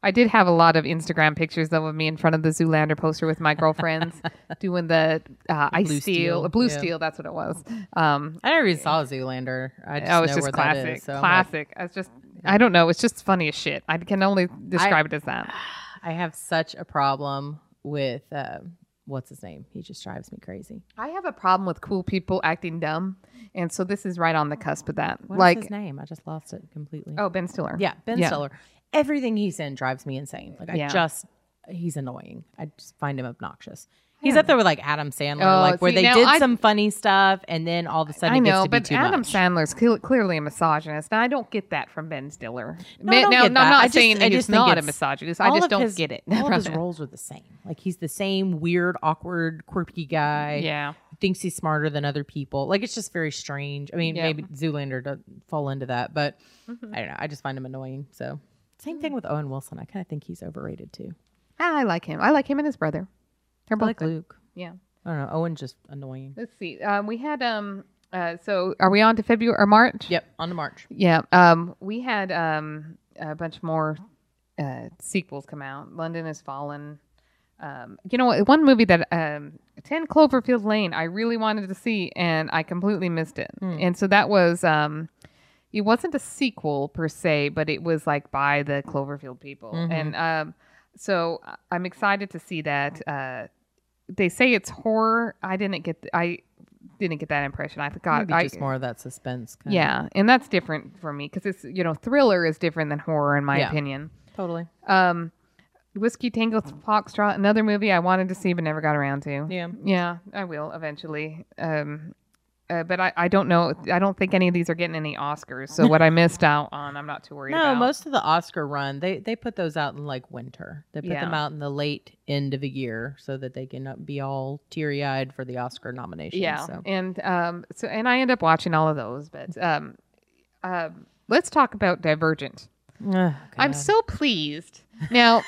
Speaker 2: I did have a lot of Instagram pictures though of me in front of the Zoolander poster with my girlfriends doing the uh, ice
Speaker 3: Blue
Speaker 2: steel,
Speaker 3: steel,
Speaker 2: blue
Speaker 3: yeah.
Speaker 2: steel. That's what it was. Um,
Speaker 3: I never even saw Zoolander. I just
Speaker 2: oh, it's
Speaker 3: know
Speaker 2: just
Speaker 3: where
Speaker 2: classic,
Speaker 3: is. So I'm like,
Speaker 2: classic. It's just I don't know. It's just funny as shit. I can only describe it as that.
Speaker 3: I have such a problem with uh, what's his name. He just drives me crazy.
Speaker 2: I have a problem with cool people acting dumb, and so this is right on the cusp of that.
Speaker 3: What's
Speaker 2: like,
Speaker 3: his name? I just lost it completely.
Speaker 2: oh, Ben Stiller.
Speaker 3: yeah, Ben
Speaker 2: Yeah.
Speaker 3: Stiller. Everything he's in drives me insane. Like I
Speaker 2: Yeah.
Speaker 3: just, he's annoying. I just find him obnoxious. He's up there with like Adam Sandler,
Speaker 2: Oh,
Speaker 3: like where
Speaker 2: see,
Speaker 3: they did
Speaker 2: I-
Speaker 3: some funny stuff, and then all of a sudden
Speaker 2: I know, but Adam
Speaker 3: much.
Speaker 2: Sandler's cle- clearly a misogynist, and I don't get that from Ben Stiller.
Speaker 3: No, I
Speaker 2: now, I'm not
Speaker 3: I just-
Speaker 2: saying
Speaker 3: I
Speaker 2: that he's not a misogynist. I just don't
Speaker 3: his-
Speaker 2: get it.
Speaker 3: All of his roles are the same. Like he's the same weird, awkward, quirky guy.
Speaker 2: Yeah.
Speaker 3: thinks he's smarter than other people. Like it's just very strange. I mean,
Speaker 2: Yeah.
Speaker 3: maybe Zoolander does fall into that, but
Speaker 2: Mm-hmm.
Speaker 3: I don't know. I just find him annoying. So same thing with Owen Wilson. I kind of think he's overrated too.
Speaker 2: I like him. I like him and his brother. They're both
Speaker 3: like. Luke.
Speaker 2: Yeah.
Speaker 3: I don't know. Owen's just annoying.
Speaker 2: Let's see. Um, we had um. Uh, so are we on to February or March?
Speaker 3: Yep, on to March.
Speaker 2: Yeah. Um, we had um a bunch more uh, sequels come out. London has fallen. Um, you know, one movie that um, Ten Cloverfield Lane I really wanted to see, and I completely missed it. And so that was um, it wasn't a sequel per se, but it was like by the Cloverfield people, and um, so I- I'm excited to see that. Uh, they say it's horror. I didn't get. th- I didn't get that impression. I forgot.
Speaker 3: Maybe
Speaker 2: I,
Speaker 3: more of that suspense. Kind
Speaker 2: yeah, and that's different for me because it's you know thriller is different than horror in my
Speaker 3: Yeah.
Speaker 2: opinion.
Speaker 3: totally.
Speaker 2: Um, Whiskey Tango Foxtrot, another movie I wanted to see but never got around to.
Speaker 3: Yeah.
Speaker 2: Yeah, I will eventually. Um, uh, but I, I don't know. I don't think any of these are getting any Oscars. So what I missed out on, I'm not too worried about.
Speaker 3: No,
Speaker 2: about.
Speaker 3: most of the Oscar run, they they put those out in like winter. They put them out in the late end of a year so that they can uh, be all teary eyed for the Oscar nominations.
Speaker 2: Yeah,
Speaker 3: So.
Speaker 2: and um, so and I end up watching all of those. But um, um, let's talk about Divergent.
Speaker 3: Ugh,
Speaker 2: I'm so pleased. Now,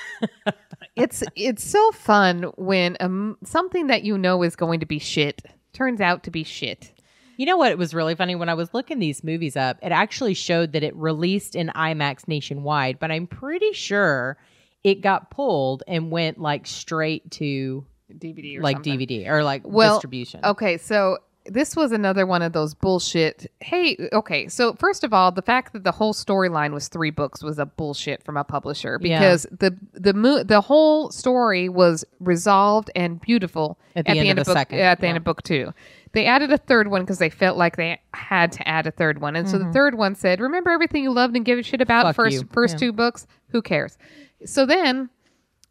Speaker 2: it's it's so fun when um, something that you know is going to be shit turns out to be shit.
Speaker 3: You know what? It was really funny when I was looking these movies up. It actually showed that it released in IMAX nationwide, but I'm pretty sure it got pulled and went like straight to
Speaker 2: DVD or
Speaker 3: like
Speaker 2: something.
Speaker 3: DVD or like
Speaker 2: Well,
Speaker 3: distribution.
Speaker 2: Okay, so this was another one of those bullshit. Hey, okay, so first of all, the fact that the whole storyline was three books was a bullshit from a publisher
Speaker 3: Yeah.
Speaker 2: because the the mo- the whole story was resolved and beautiful
Speaker 3: At the end of the
Speaker 2: book
Speaker 3: second,
Speaker 2: at the end of book two. They added a third one because they felt like they had to add a third one, and so the third one said, "Remember everything you loved and give a shit about
Speaker 3: Mm-hmm. Fuck
Speaker 2: first
Speaker 3: you."
Speaker 2: first
Speaker 3: Yeah.
Speaker 2: two books? Who cares?" So then.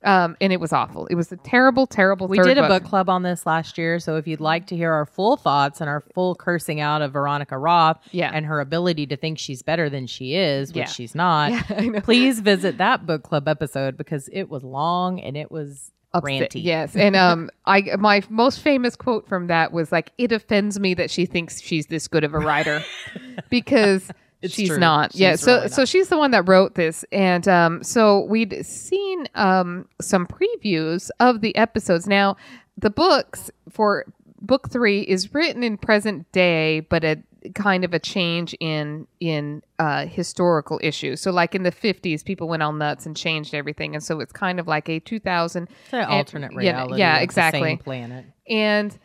Speaker 2: Um, and it was awful. It was a terrible, terrible.
Speaker 3: We did a book club on this last year, so if you'd like to hear our full thoughts and our full cursing out of Veronica Roth
Speaker 2: Yeah.
Speaker 3: and her ability to think she's better than she is, which
Speaker 2: Yeah.
Speaker 3: she's not,
Speaker 2: Yeah,
Speaker 3: please visit that book club episode because it was long and it was
Speaker 2: upset-
Speaker 3: ranty.
Speaker 2: Yes, and um, I my most famous quote from that was like, "It offends me that she thinks she's this good of a writer," because
Speaker 3: It's
Speaker 2: she's
Speaker 3: true.
Speaker 2: not. yeah,
Speaker 3: She's
Speaker 2: so
Speaker 3: really
Speaker 2: so she's the one that wrote this, and um, so we'd seen um some previews of the episodes. Now, the books for book three is written in present day, but a kind of a change in in uh historical issues so like in the 50s people went all nuts and changed everything and so it's kind of like a 2000
Speaker 3: an alternate reality.
Speaker 2: yeah
Speaker 3: the
Speaker 2: exactly
Speaker 3: same planet.
Speaker 2: and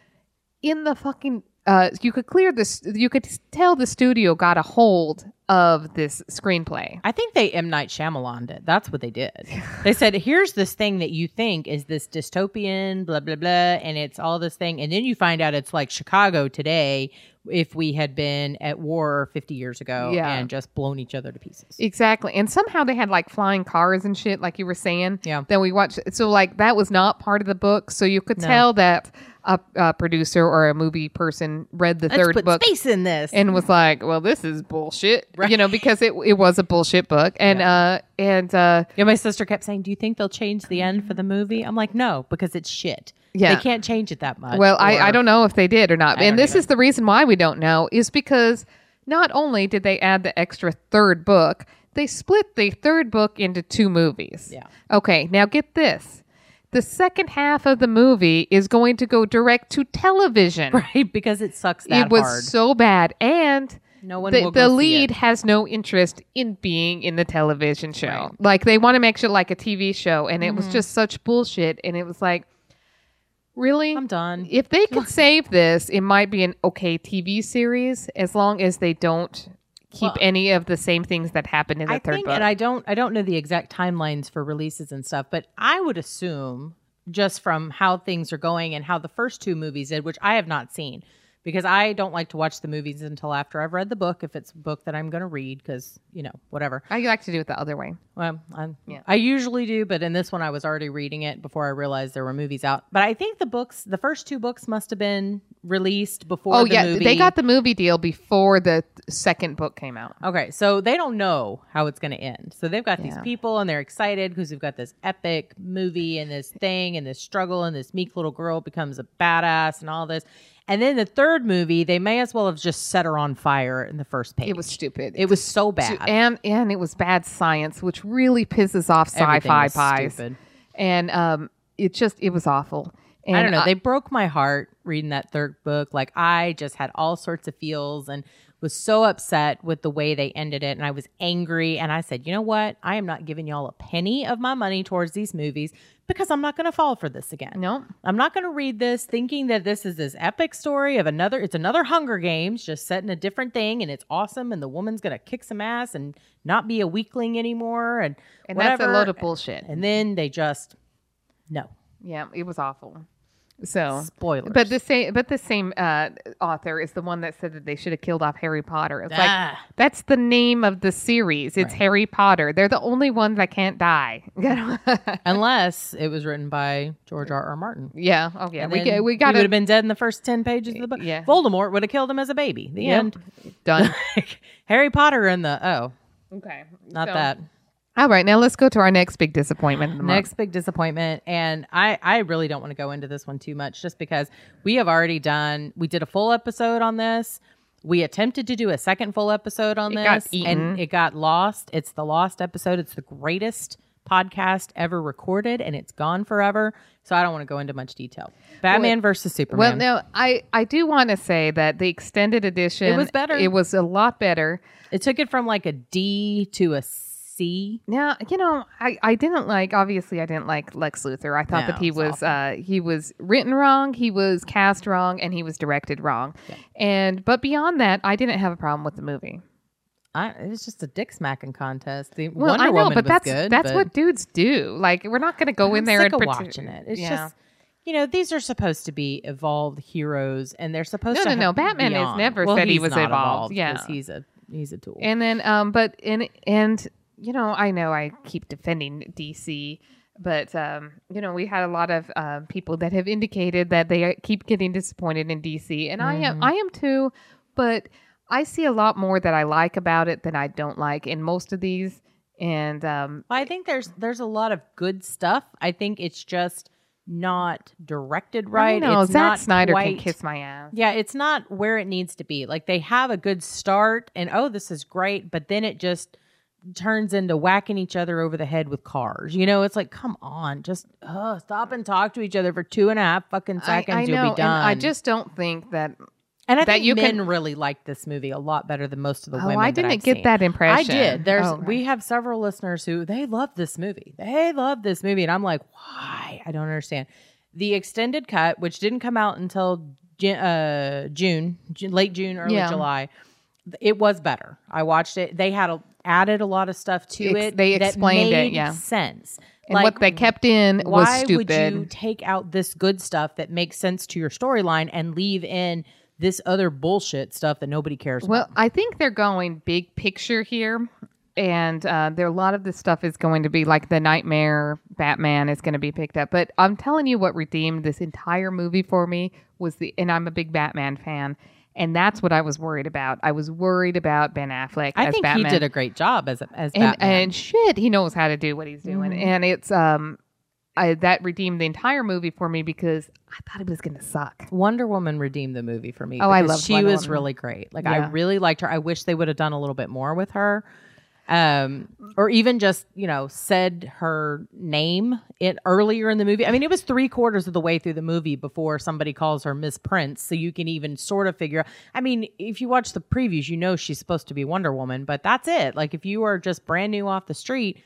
Speaker 2: in the fucking uh you could clear this you could tell the studio got a hold of this screenplay
Speaker 3: I think they M Night Shyamalan did. That's what they did. They said, "Here's this thing that you think is this dystopian, blah blah blah, and it's all this thing, and then you find out it's like Chicago today. If we had been at war 50 years ago
Speaker 2: Yeah.
Speaker 3: and just blown each other to pieces,
Speaker 2: exactly and somehow they had like flying cars and shit like you were saying
Speaker 3: Yeah.
Speaker 2: then we watched so like that was not part of the book so you could
Speaker 3: No.
Speaker 2: tell that a, a producer or a movie person read the
Speaker 3: let's
Speaker 2: third
Speaker 3: put
Speaker 2: book
Speaker 3: space in this.
Speaker 2: and was like, "Well, this is bullshit,"
Speaker 3: Right.
Speaker 2: you know, because it it was a bullshit book, and uh and uh
Speaker 3: yeah, my sister kept saying, "Do you think they'll change the end for the movie?" I'm like, "No, because it's shit.
Speaker 2: Yeah.
Speaker 3: they can't change it that much."
Speaker 2: Well, I, I don't know if they did or not.
Speaker 3: I
Speaker 2: and this
Speaker 3: either.
Speaker 2: is the reason why we don't know is because not only did they add the extra third book, they split the third book into two movies.
Speaker 3: Yeah.
Speaker 2: Okay, now get this. The second half of the movie is going to go direct to television.
Speaker 3: right because it sucks that
Speaker 2: it was
Speaker 3: hard.
Speaker 2: so bad. And
Speaker 3: No one
Speaker 2: the, the lead has no interest in being in the television show.
Speaker 3: Right.
Speaker 2: Like they want to make it like a TV show, and
Speaker 3: Mm-hmm.
Speaker 2: it was just such bullshit. And it was like, really,
Speaker 3: I'm done.
Speaker 2: if they could save this, it might be an okay TV series as long as they don't keep
Speaker 3: Well,
Speaker 2: any of the same things that happened in the
Speaker 3: I
Speaker 2: third
Speaker 3: think,
Speaker 2: book.
Speaker 3: and I don't, I don't know the exact timelines for releases and stuff, but I would assume just from how things are going and how the first two movies did, which I have not seen, because I don't like to watch the movies until after I've read the book, if it's a book that I'm going to read, because you know, whatever.
Speaker 2: I like to do it the other way.
Speaker 3: Well, I,
Speaker 2: Yeah.
Speaker 3: I usually do, but in this one, I was already reading it before I realized there were movies out. But I think the books, the first two books, must have been released before.
Speaker 2: oh
Speaker 3: the
Speaker 2: yeah,
Speaker 3: movie.
Speaker 2: they got the movie deal before the second book came out.
Speaker 3: Okay, so they don't know how it's going to end. So they've got these people and they're excited because we've got this epic movie and this thing and this struggle and this meek little girl becomes a badass and all this. And then the third movie, they may as well have just set her on fire in the first page.
Speaker 2: It was stupid.
Speaker 3: it was so bad.
Speaker 2: and and it was bad science, which really pisses off sci-fi pies.
Speaker 3: stupid.
Speaker 2: And um, it just it was awful. And
Speaker 3: I don't know. they broke my heart reading that third book. Like I just had all sorts of feels and was so upset with the way they ended it and I was angry and I said, "You know what? I am not giving y'all a penny of my money towards these movies because I'm not going to fall for this again."
Speaker 2: no,
Speaker 3: I'm not going to read this thinking that this is this epic story of another it's another Hunger Games just set in a different thing and it's awesome and the woman's going to kick some ass and not be a weakling anymore and
Speaker 2: and
Speaker 3: whatever.
Speaker 2: that's a load of bullshit.
Speaker 3: and then they just no.
Speaker 2: Yeah, it was awful. So
Speaker 3: Spoilers.
Speaker 2: But the same, but the same uh, author is the one that said that they should have killed off Harry Potter. It's like
Speaker 3: Ah.
Speaker 2: that's the name of the series. It's
Speaker 3: Right.
Speaker 2: Harry Potter. They're the only ones that can't die.
Speaker 3: Unless it was written by George R. R. Martin.
Speaker 2: yeah. Oh yeah.
Speaker 3: And
Speaker 2: We get, we got
Speaker 3: would have been dead in the first ten pages of the book.
Speaker 2: Yeah.
Speaker 3: Voldemort would have killed him as a baby. The
Speaker 2: Yep.
Speaker 3: end.
Speaker 2: done.
Speaker 3: Harry Potter and the oh,
Speaker 2: okay.
Speaker 3: not
Speaker 2: So-
Speaker 3: that.
Speaker 2: All right. Now let's go to our next big disappointment. Of the month.
Speaker 3: Next big disappointment, and I I really don't want to go into this one too much, just because we have already done. We did a full episode on this. We attempted to do a second full episode on
Speaker 2: It
Speaker 3: this, and it got lost. It's the lost episode. It's the greatest podcast ever recorded, and it's gone forever. So I don't want to go into much detail. Batman versus Superman.
Speaker 2: Well, no, I I do want to say that the extended edition
Speaker 3: It was better.
Speaker 2: It was a lot better.
Speaker 3: it took it from like a D to a C.
Speaker 2: Now, you know, I, I didn't like obviously I didn't like Lex Luthor. I thought
Speaker 3: No,
Speaker 2: that he
Speaker 3: it's
Speaker 2: was
Speaker 3: awful.
Speaker 2: uh he was written wrong, he was cast wrong, and he was directed wrong. And but beyond that, I didn't have a problem with the movie.
Speaker 3: I, it was just a dick smacking contest. The
Speaker 2: Well,
Speaker 3: Wonder
Speaker 2: I know,
Speaker 3: Woman
Speaker 2: but
Speaker 3: was
Speaker 2: that's
Speaker 3: good.
Speaker 2: that's
Speaker 3: but-
Speaker 2: what dudes do. Like we're not going to go in
Speaker 3: I'm
Speaker 2: there
Speaker 3: sick
Speaker 2: and
Speaker 3: of
Speaker 2: pretend-
Speaker 3: watching it. It's
Speaker 2: yeah.
Speaker 3: just you know these are supposed to be evolved heroes, and they're supposed
Speaker 2: No,
Speaker 3: to.
Speaker 2: no, no. Batman has
Speaker 3: beyond.
Speaker 2: never
Speaker 3: Well,
Speaker 2: said he
Speaker 3: he's
Speaker 2: was
Speaker 3: not
Speaker 2: evolved.
Speaker 3: 'cause
Speaker 2: Yeah.
Speaker 3: he's a he's a tool.
Speaker 2: And then, um, but and and you know, I know I keep defending DC, but um, you know, we had a lot of um, people that have indicated that they uh, keep getting disappointed in DC, and I am,
Speaker 3: Mhm.
Speaker 2: I am too. But I see a lot more that I like about it than I don't like in most of these, and um,
Speaker 3: I think there's there's a lot of good stuff. I think it's just not directed right. It's
Speaker 2: Zack Snyder
Speaker 3: quite,
Speaker 2: can kiss my ass.
Speaker 3: Yeah, it's not where it needs to be. Like they have a good start, and oh, this is great, but then it just turns into whacking each other over the head with cars. You know, it's like, come on, just uh, stop and talk to each other for two and a half fucking
Speaker 2: I,
Speaker 3: seconds.
Speaker 2: I
Speaker 3: you'll be done.
Speaker 2: I just don't think that.
Speaker 3: and I
Speaker 2: that
Speaker 3: think
Speaker 2: you
Speaker 3: men
Speaker 2: can-
Speaker 3: really like this movie a lot better than most of the
Speaker 2: Oh,
Speaker 3: women.
Speaker 2: I didn't get
Speaker 3: seen.
Speaker 2: that impression.
Speaker 3: I did. There's
Speaker 2: Oh,
Speaker 3: we have several listeners who they love this movie. They love this movie, and I'm like, why? I don't understand. The extended cut, which didn't come out until uh, June, late June, early
Speaker 2: Yeah.
Speaker 3: July, it was better. I watched it. They had a, added a lot of stuff to
Speaker 2: Ex-
Speaker 3: it.
Speaker 2: they
Speaker 3: that
Speaker 2: explained it,
Speaker 3: made
Speaker 2: yeah.
Speaker 3: sense.
Speaker 2: and what they kept in was stupid.
Speaker 3: why would you take out this good stuff that makes sense to your storyline and leave in this other bullshit stuff that nobody cares
Speaker 2: Well,
Speaker 3: about?
Speaker 2: I think they're going big picture here, and uh, there a lot of this stuff is going to be like the Nightmare Batman is going to be picked up. But I'm telling you, what redeemed this entire movie for me was the, and I'm a big Batman fan, and that's what I was worried about. I was worried about Ben Affleck.
Speaker 3: I
Speaker 2: as
Speaker 3: think
Speaker 2: Batman.
Speaker 3: he did a great job as as
Speaker 2: and
Speaker 3: Batman.
Speaker 2: and shit, he knows how to do what he's doing,
Speaker 3: Mhm.
Speaker 2: and it's um. I, that redeemed the entire movie for me because I thought it was going to suck.
Speaker 3: Wonder Woman redeemed the movie for me.
Speaker 2: Oh, I love.
Speaker 3: She
Speaker 2: Wonder
Speaker 3: was
Speaker 2: Woman.
Speaker 3: really great. Like I really liked her. I wish they would have done a little bit more with her, um, or even just you know said her name it earlier in the movie. I mean, it was three quarters of the way through the movie before somebody calls her Miss Prince, so you can even sort of figure. I mean, if you watch the previews, you know she's supposed to be Wonder Woman, but that's it. Like if you are just brand new off the street.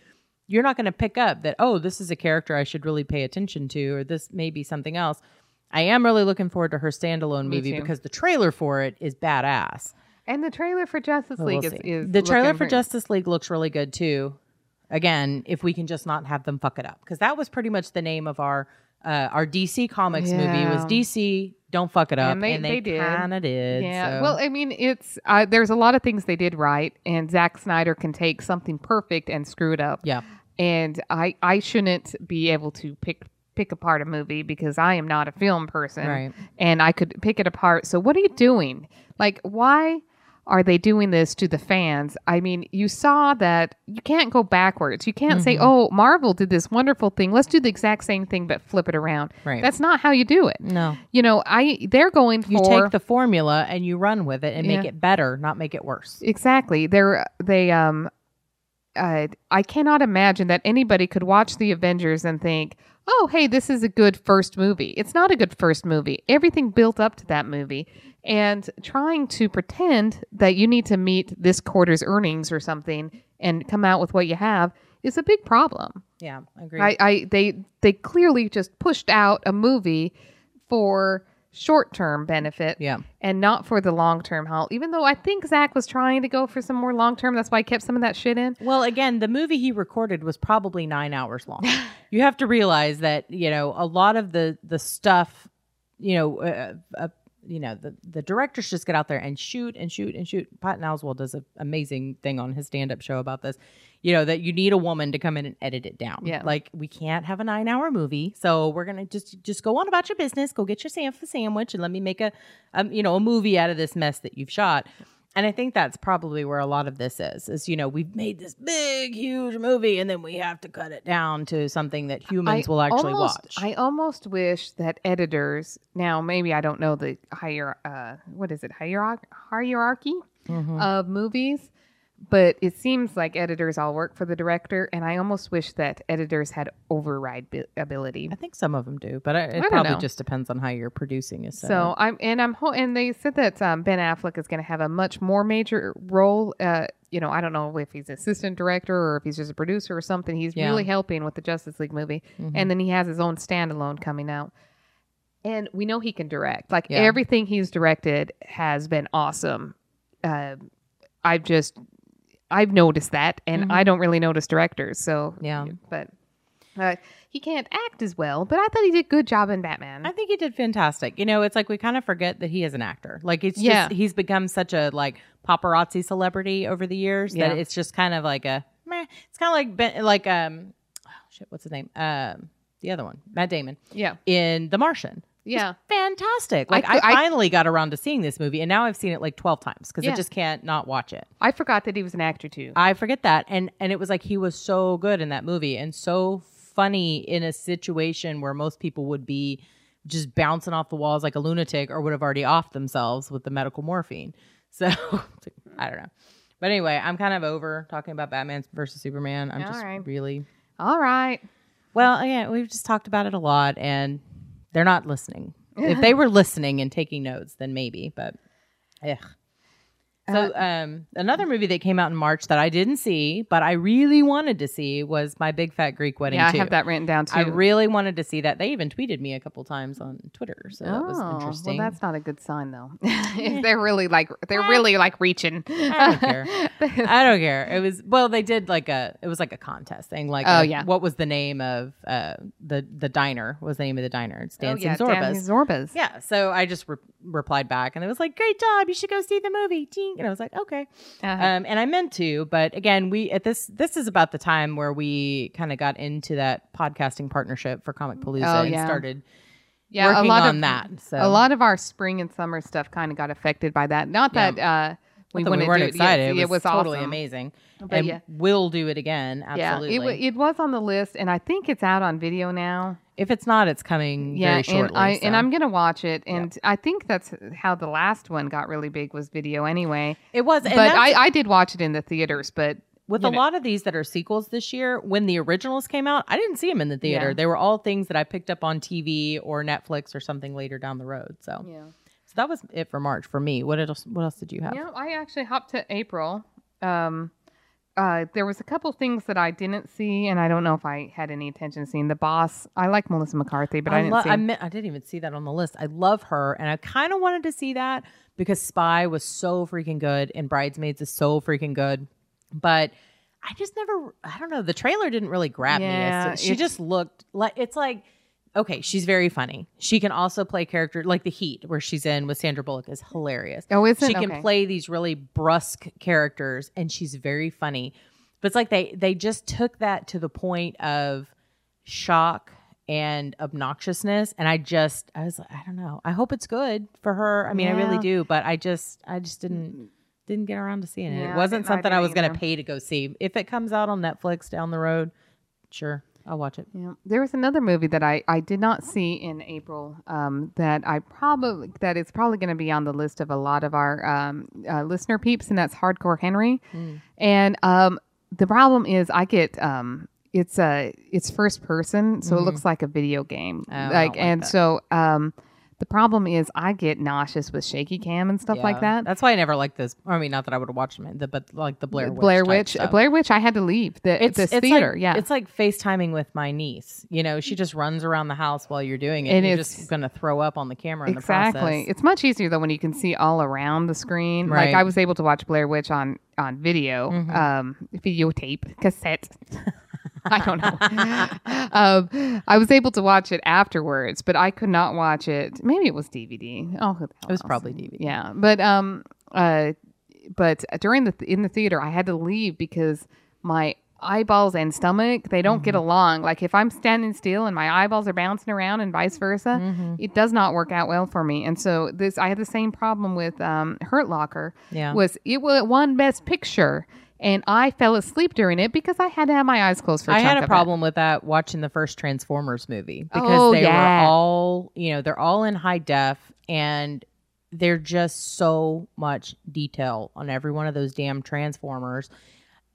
Speaker 3: You're not going to pick up that, oh, this is a character I should really pay attention to, or this may be something else. I am really looking forward to her standalone
Speaker 2: Me
Speaker 3: movie
Speaker 2: too.
Speaker 3: because the trailer for it is badass.
Speaker 2: And the trailer for Justice
Speaker 3: But
Speaker 2: League
Speaker 3: we'll
Speaker 2: is, is
Speaker 3: the trailer for
Speaker 2: pretty-
Speaker 3: Justice League looks really good too. Again, if we can just not have them fuck it up, because that was pretty much the name of our uh, our DC Comics movie was DC. Don't fuck it up,
Speaker 2: And they- they did.
Speaker 3: kind of did.
Speaker 2: Yeah.
Speaker 3: so.
Speaker 2: Well, I mean, it's uh, there's a lot of things they did right, and Zack Snyder can take something perfect and screw it up.
Speaker 3: yeah,
Speaker 2: And I I shouldn't be able to pick pick apart a movie because I am not a film person,
Speaker 3: Right.
Speaker 2: And I could pick it apart. So what are you doing? Like, why? Are they doing this to the fans? I mean, you saw that you can't go backwards. You can't say,
Speaker 3: Mhm.
Speaker 2: "Oh, Marvel did this wonderful thing. Let's do the exact same thing but flip it around."
Speaker 3: right.
Speaker 2: That's not how you do it.
Speaker 3: no.
Speaker 2: You know, I they're going for
Speaker 3: You take the formula and you run with it and make it better, not make it worse.
Speaker 2: Exactly. They're they um uh, I cannot imagine that anybody could watch the Avengers and think, oh, hey, this is a good first movie. It's not a good first movie. Everything built up to that movie. And trying to pretend that you need to meet this quarter's earnings or something and come out with what you have is a big problem.
Speaker 3: Yeah, I agree.
Speaker 2: I, I they they clearly just pushed out a movie for short term benefit
Speaker 3: yeah.
Speaker 2: and not for the long term haul. Even though I think Zach was trying to go for some more long term, that's why I kept some of that shit in.
Speaker 3: Well, again, the movie he recorded was probably nine hours long. you have to realize that you know a lot of the the stuff, you know, uh, uh, you know the the directors just get out there and shoot and shoot and shoot. Patton Oswalt does an amazing thing on his stand up show about this. You know that you need a woman to come in and edit it down.
Speaker 2: Yeah.
Speaker 3: like we can't have a nine hour movie, so we're gonna just just go on about your business. Go get your sam- sandwich and let me make a um, you know a movie out of this mess that you've shot. And I think that's probably where a lot of this is. Is you know we've made this big, huge movie, and then we have to cut it down to something that humans
Speaker 2: I
Speaker 3: will actually
Speaker 2: almost,
Speaker 3: watch.
Speaker 2: I almost wish that editors now maybe I don't know the higher uh what is it hierarchy hierarchy
Speaker 3: Mhm.
Speaker 2: of movies, but it seems like editors all work for the director, and I almost wish that editors had override bi- ability.
Speaker 3: I think some of them do, but I, it
Speaker 2: don't
Speaker 3: probably
Speaker 2: know.
Speaker 3: just depends on how you're producing is. set
Speaker 2: So. I'm and I'm ho- and they said that um, Ben Affleck is going to have a much more major role. Uh, you know, I don't know if he's assistant director or if he's just a producer or something. He's
Speaker 3: Yeah.
Speaker 2: really helping with the Justice League movie,
Speaker 3: Mhm.
Speaker 2: and then he has his own standalone coming out. And we know he can direct. Like
Speaker 3: Yeah.
Speaker 2: everything he's directed has been awesome. Uh, I've just I've noticed that, and
Speaker 3: Mhm.
Speaker 2: I don't really notice directors. So
Speaker 3: Yeah.
Speaker 2: but uh, he can't act as well. But I thought he did a good job in Batman.
Speaker 3: I think he did fantastic. You know, it's like we kind of forget that he is an actor. Like it's
Speaker 2: Yeah.
Speaker 3: just he's become such a like paparazzi celebrity over the years
Speaker 2: Yeah.
Speaker 3: that it's just kind of like a meh. It's kind of like ben, like um oh, shit, what's his name? Um, the other one, Matt Damon
Speaker 2: yeah,
Speaker 3: in The Martian.
Speaker 2: Yeah.
Speaker 3: Fantastic! Like I,
Speaker 2: cou- I-
Speaker 3: finally got around to seeing this movie, and now I've seen it like twelve times because
Speaker 2: Yeah.
Speaker 3: I just can't not watch it.
Speaker 2: I forgot that he was an actor too.
Speaker 3: I forget that, and and it was like he was so good in that movie and so funny in a situation where most people would be just bouncing off the walls like a lunatic or would have already offed themselves with the medical morphine. So I don't know. But anyway, I'm kind of over talking about Batman versus Superman. I'm
Speaker 2: All
Speaker 3: just
Speaker 2: right.
Speaker 3: really
Speaker 2: All right.
Speaker 3: well, yeah, we've just talked about it a lot and they're not listening. if they were listening and taking notes, then maybe, but ugh. So, um, another movie that came out in March that I didn't see, but I really wanted to see was My Big Fat Greek Wedding.
Speaker 2: Yeah, I
Speaker 3: too.
Speaker 2: have that written down too.
Speaker 3: I really wanted to see that. They even tweeted me a couple times on Twitter, so that was
Speaker 2: Oh,
Speaker 3: interesting.
Speaker 2: Well, that's not a good sign though. if they're really like they're really like reaching.
Speaker 3: I don't care. I don't care. It was well, they did like a it was like a contest thing. Like,
Speaker 2: Oh,
Speaker 3: uh,
Speaker 2: yeah.
Speaker 3: what was the name of uh the the diner? What was the name of the diner? It's
Speaker 2: oh,
Speaker 3: Dancing
Speaker 2: yeah,
Speaker 3: Zorbas.
Speaker 2: Dancing Zorbas.
Speaker 3: Yeah, so I just re- replied back, and it was like, "Great job! You should go see the movie." Ting. And I was like, "Okay,"
Speaker 2: Uh-huh.
Speaker 3: um, and I meant to, but again, we at this this is about the time where we kind of got into that podcasting partnership for Comicpalooza
Speaker 2: Oh,
Speaker 3: and started
Speaker 2: yeah,
Speaker 3: working
Speaker 2: a lot
Speaker 3: on
Speaker 2: of
Speaker 3: that. So
Speaker 2: a lot of our spring and summer stuff kind of got affected by that. Not
Speaker 3: Yeah.
Speaker 2: that uh, we,
Speaker 3: Not that
Speaker 2: wouldn't
Speaker 3: we weren't
Speaker 2: do it.
Speaker 3: excited.
Speaker 2: Yeah,
Speaker 3: it was, totally
Speaker 2: awesome.
Speaker 3: amazing,
Speaker 2: But
Speaker 3: and
Speaker 2: yeah.
Speaker 3: we'll do it again. Absolutely.
Speaker 2: Yeah, it, wa- it was on the list, and I think it's out on video now.
Speaker 3: If it's not, it's coming
Speaker 2: Yeah,
Speaker 3: very shortly.
Speaker 2: and i and i'm gonna watch it, and I think that's how the last one got really big was video anyway.
Speaker 3: It was,
Speaker 2: but I, I did watch it in the theaters, but
Speaker 3: with a
Speaker 2: know-
Speaker 3: lot of these that are sequels this year, when the originals came out, I didn't see them in the theater.
Speaker 2: Yeah.
Speaker 3: They were all things that I picked up on TV or Netflix or something later down the road. So,
Speaker 2: yeah.
Speaker 3: so that was it for March for me. What else? What else did you have?
Speaker 2: Yeah, I actually hopped to April. Um, uh, there was a couple things that I didn't see, and I don't know if I had any intention of seeing. The Boss, I like Melissa McCarthy, but I, didn't
Speaker 3: lo-
Speaker 2: see.
Speaker 3: I, meant, I didn't even see that on the list. I love her, and I kind of wanted to see that because Spy was so freaking good, and Bridesmaids is so freaking good, but. I just never, I don't know. The trailer didn't really grab
Speaker 2: Yeah,
Speaker 3: me. She just looked like, it's like, okay, she's very funny. She can also play character like The Heat, where she's in with Sandra Bullock, is hilarious.
Speaker 2: oh, is it?
Speaker 3: she can
Speaker 2: Okay.
Speaker 3: play these really brusque characters and she's very funny but it's like they they just took that to the point of shock and obnoxiousness and i just i was like i don't know i hope it's good for her i mean i really
Speaker 2: Yeah.
Speaker 3: do but i just i just didn't didn't get around to seeing it
Speaker 2: Yeah,
Speaker 3: it
Speaker 2: I
Speaker 3: wasn't
Speaker 2: didn't- I
Speaker 3: something i,
Speaker 2: didn't
Speaker 3: was going to pay to go see if it comes out on netflix down the road sure i'll watch it
Speaker 2: Yeah. There was another movie that I, I did not see in April um, that I probably that is probably going to be on the list of a lot of our um, uh, listener peeps, and that's Hardcore Henry.
Speaker 3: Mm.
Speaker 2: And um, the problem is, I get um, it's a it's first person, so it looks like a video game.
Speaker 3: Mm-hmm. Oh,
Speaker 2: like
Speaker 3: like
Speaker 2: and
Speaker 3: that.
Speaker 2: so um, the problem is I get nauseous with shaky cam and stuff like that.
Speaker 3: That's why I never liked this. I mean, not that I would have watched them, but like the Blair Witch.
Speaker 2: Blair Witch,
Speaker 3: stuff.
Speaker 2: Blair Witch. I had to leave the
Speaker 3: It's,
Speaker 2: the
Speaker 3: it's
Speaker 2: theater.
Speaker 3: Like,
Speaker 2: yeah,
Speaker 3: it's like FaceTiming with my niece. You know, she just runs around the house while you're doing it.
Speaker 2: And
Speaker 3: you're just gonna throw up on the camera. In The
Speaker 2: exactly.
Speaker 3: process.
Speaker 2: It's much easier though when you can see all around the screen.
Speaker 3: Right.
Speaker 2: Like I was able to watch Blair Witch on on video,
Speaker 3: Mm-hmm.
Speaker 2: um, videotape, cassette. I don't know. um, I was able to watch it afterwards, but I could not watch it. Maybe it was DVD. Oh, who the hell
Speaker 3: It was
Speaker 2: knows?
Speaker 3: probably DVD.
Speaker 2: Yeah, but um, uh, but during the in the theater, I had to leave because my eyeballs and stomach they don't get
Speaker 3: Mm-hmm.
Speaker 2: along. Like if I'm standing still and my eyeballs are bouncing around and vice versa,
Speaker 3: Mm-hmm.
Speaker 2: it does not work out well for me. And so this, I had the same problem with um, Hurt Locker.
Speaker 3: Yeah.
Speaker 2: was it was won Best Picture. And I fell asleep during it because I had to have my eyes closed for. I
Speaker 3: I had a problem with that watching the first Transformers movie because
Speaker 2: Oh,
Speaker 3: they
Speaker 2: yeah.
Speaker 3: were all, you know, they're all in high def and they're just so much detail on every one of those damn Transformers.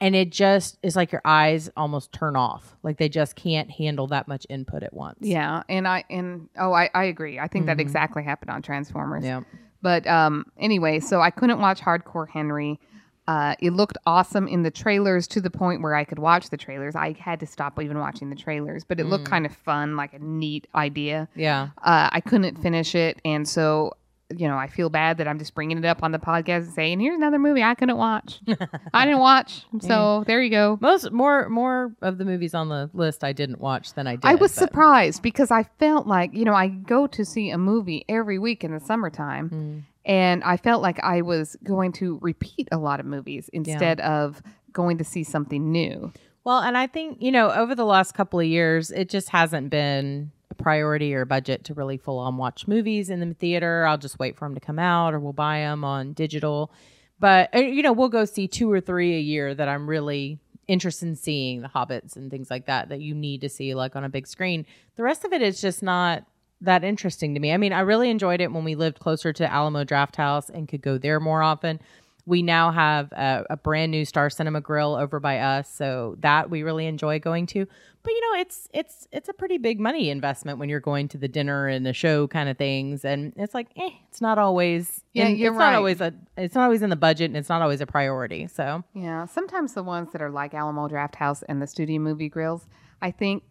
Speaker 3: And it just is like your eyes almost turn off. Like they just can't handle that much input at once.
Speaker 2: Yeah, and I and oh, I, I agree. I think that exactly happened on Transformers.
Speaker 3: Yeah.
Speaker 2: But um, anyway, so I couldn't watch Hardcore Henry. Uh, it looked awesome in the trailers to the point where I could watch the trailers. I had to stop even watching the trailers, but it looked kind of fun, like a neat idea.
Speaker 3: Yeah.
Speaker 2: Uh, I couldn't finish it, and so you know I feel bad that I'm just bringing it up on the podcast and saying, "Here's another movie I couldn't watch. I didn't watch." So there you go.
Speaker 3: Most more more of the movies on the list I didn't watch than I did.
Speaker 2: I was
Speaker 3: but-
Speaker 2: surprised because I felt like, you know, I go to see a movie every week in the summertime
Speaker 3: Hmm.
Speaker 2: And I felt like I was going to repeat a lot of movies instead of going to see something new.
Speaker 3: Well, and I think, you know, over the last couple of years, it just hasn't been a priority or budget to really full on watch movies in the theater. I'll just wait for them to come out or we'll buy them on digital. But, uh, you know, we'll go see two or three a year that I'm really interested in seeing the hobbits and things like that that you need to see like on a big screen. The rest of it is just not that interesting to me. I mean, I really enjoyed it when we lived closer to Alamo Drafthouse and could go there more often. We now have a, a brand new Star Cinema Grill over by us, so that we really enjoy going to. But you know, it's it's it's a pretty big money investment when you're going to the dinner and the show kind of things, and it's like, eh, it's not always.
Speaker 2: Yeah,
Speaker 3: in-
Speaker 2: you're
Speaker 3: it's
Speaker 2: right.
Speaker 3: not always a. It's not always in the budget, and it's not always a priority. So
Speaker 2: Yeah, sometimes the ones that are like Alamo Drafthouse and the studio movie grills, I think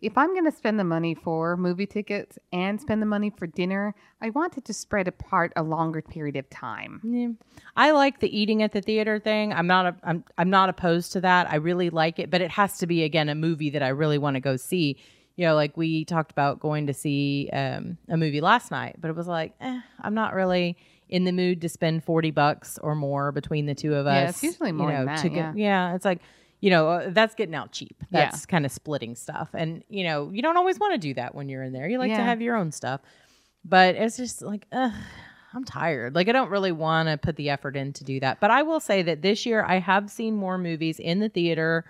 Speaker 2: if I'm going to spend the money for movie tickets and spend the money for dinner, I want it to spread apart a longer period of time.
Speaker 3: Yeah. I like the eating at the theater thing. I'm not a, I'm I'm not opposed to that. I really like it, but it has to be again a movie that I really want to go see. You know, like we talked about going to see um, a movie last night, but it was like, eh, I'm not really in the mood to spend 40 bucks or more between the two of us.
Speaker 2: Yeah, it's usually more
Speaker 3: you know,
Speaker 2: than that,
Speaker 3: to get-
Speaker 2: yeah.
Speaker 3: yeah, it's like you know, uh, that's getting out cheap.
Speaker 2: Yeah.
Speaker 3: That's kind of splitting stuff. And, you know, you don't always want to do that when you're in there. You like to have your own stuff. But it's just like, ugh, I'm tired. Like, I don't really want to put the effort in to do that. But I will say that this year I have seen more movies in the theater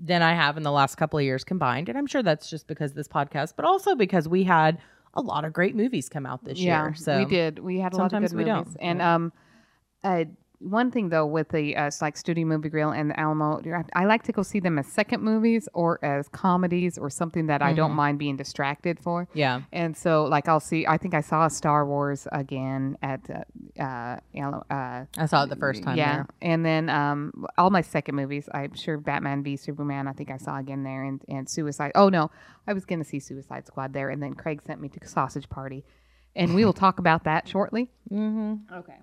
Speaker 3: than I have in the last couple of years combined. And I'm sure that's just because of this podcast, but also because we had a lot of great movies come out this
Speaker 2: yeah,
Speaker 3: year. So
Speaker 2: we did. We had a lot of good
Speaker 3: we
Speaker 2: movies.
Speaker 3: don't.
Speaker 2: And um, uh, one thing though with the uh, like Studio Movie Grill and the Alamo, I like to go see them as second movies or as comedies or something that I
Speaker 3: Mm-hmm.
Speaker 2: don't mind being distracted for.
Speaker 3: Yeah.
Speaker 2: And so, like, I'll see. I think I saw Star Wars again at uh, uh, Alamo- uh
Speaker 3: I saw it the first time
Speaker 2: yeah,
Speaker 3: there.
Speaker 2: and then um, all my second movies. I'm sure Batman v Superman. I think I saw again there, and and Suicide. Oh no, I was gonna see Suicide Squad there, and then Craig sent me to Sausage Party, and we will talk about that shortly.
Speaker 3: Mm-hmm.
Speaker 2: Okay.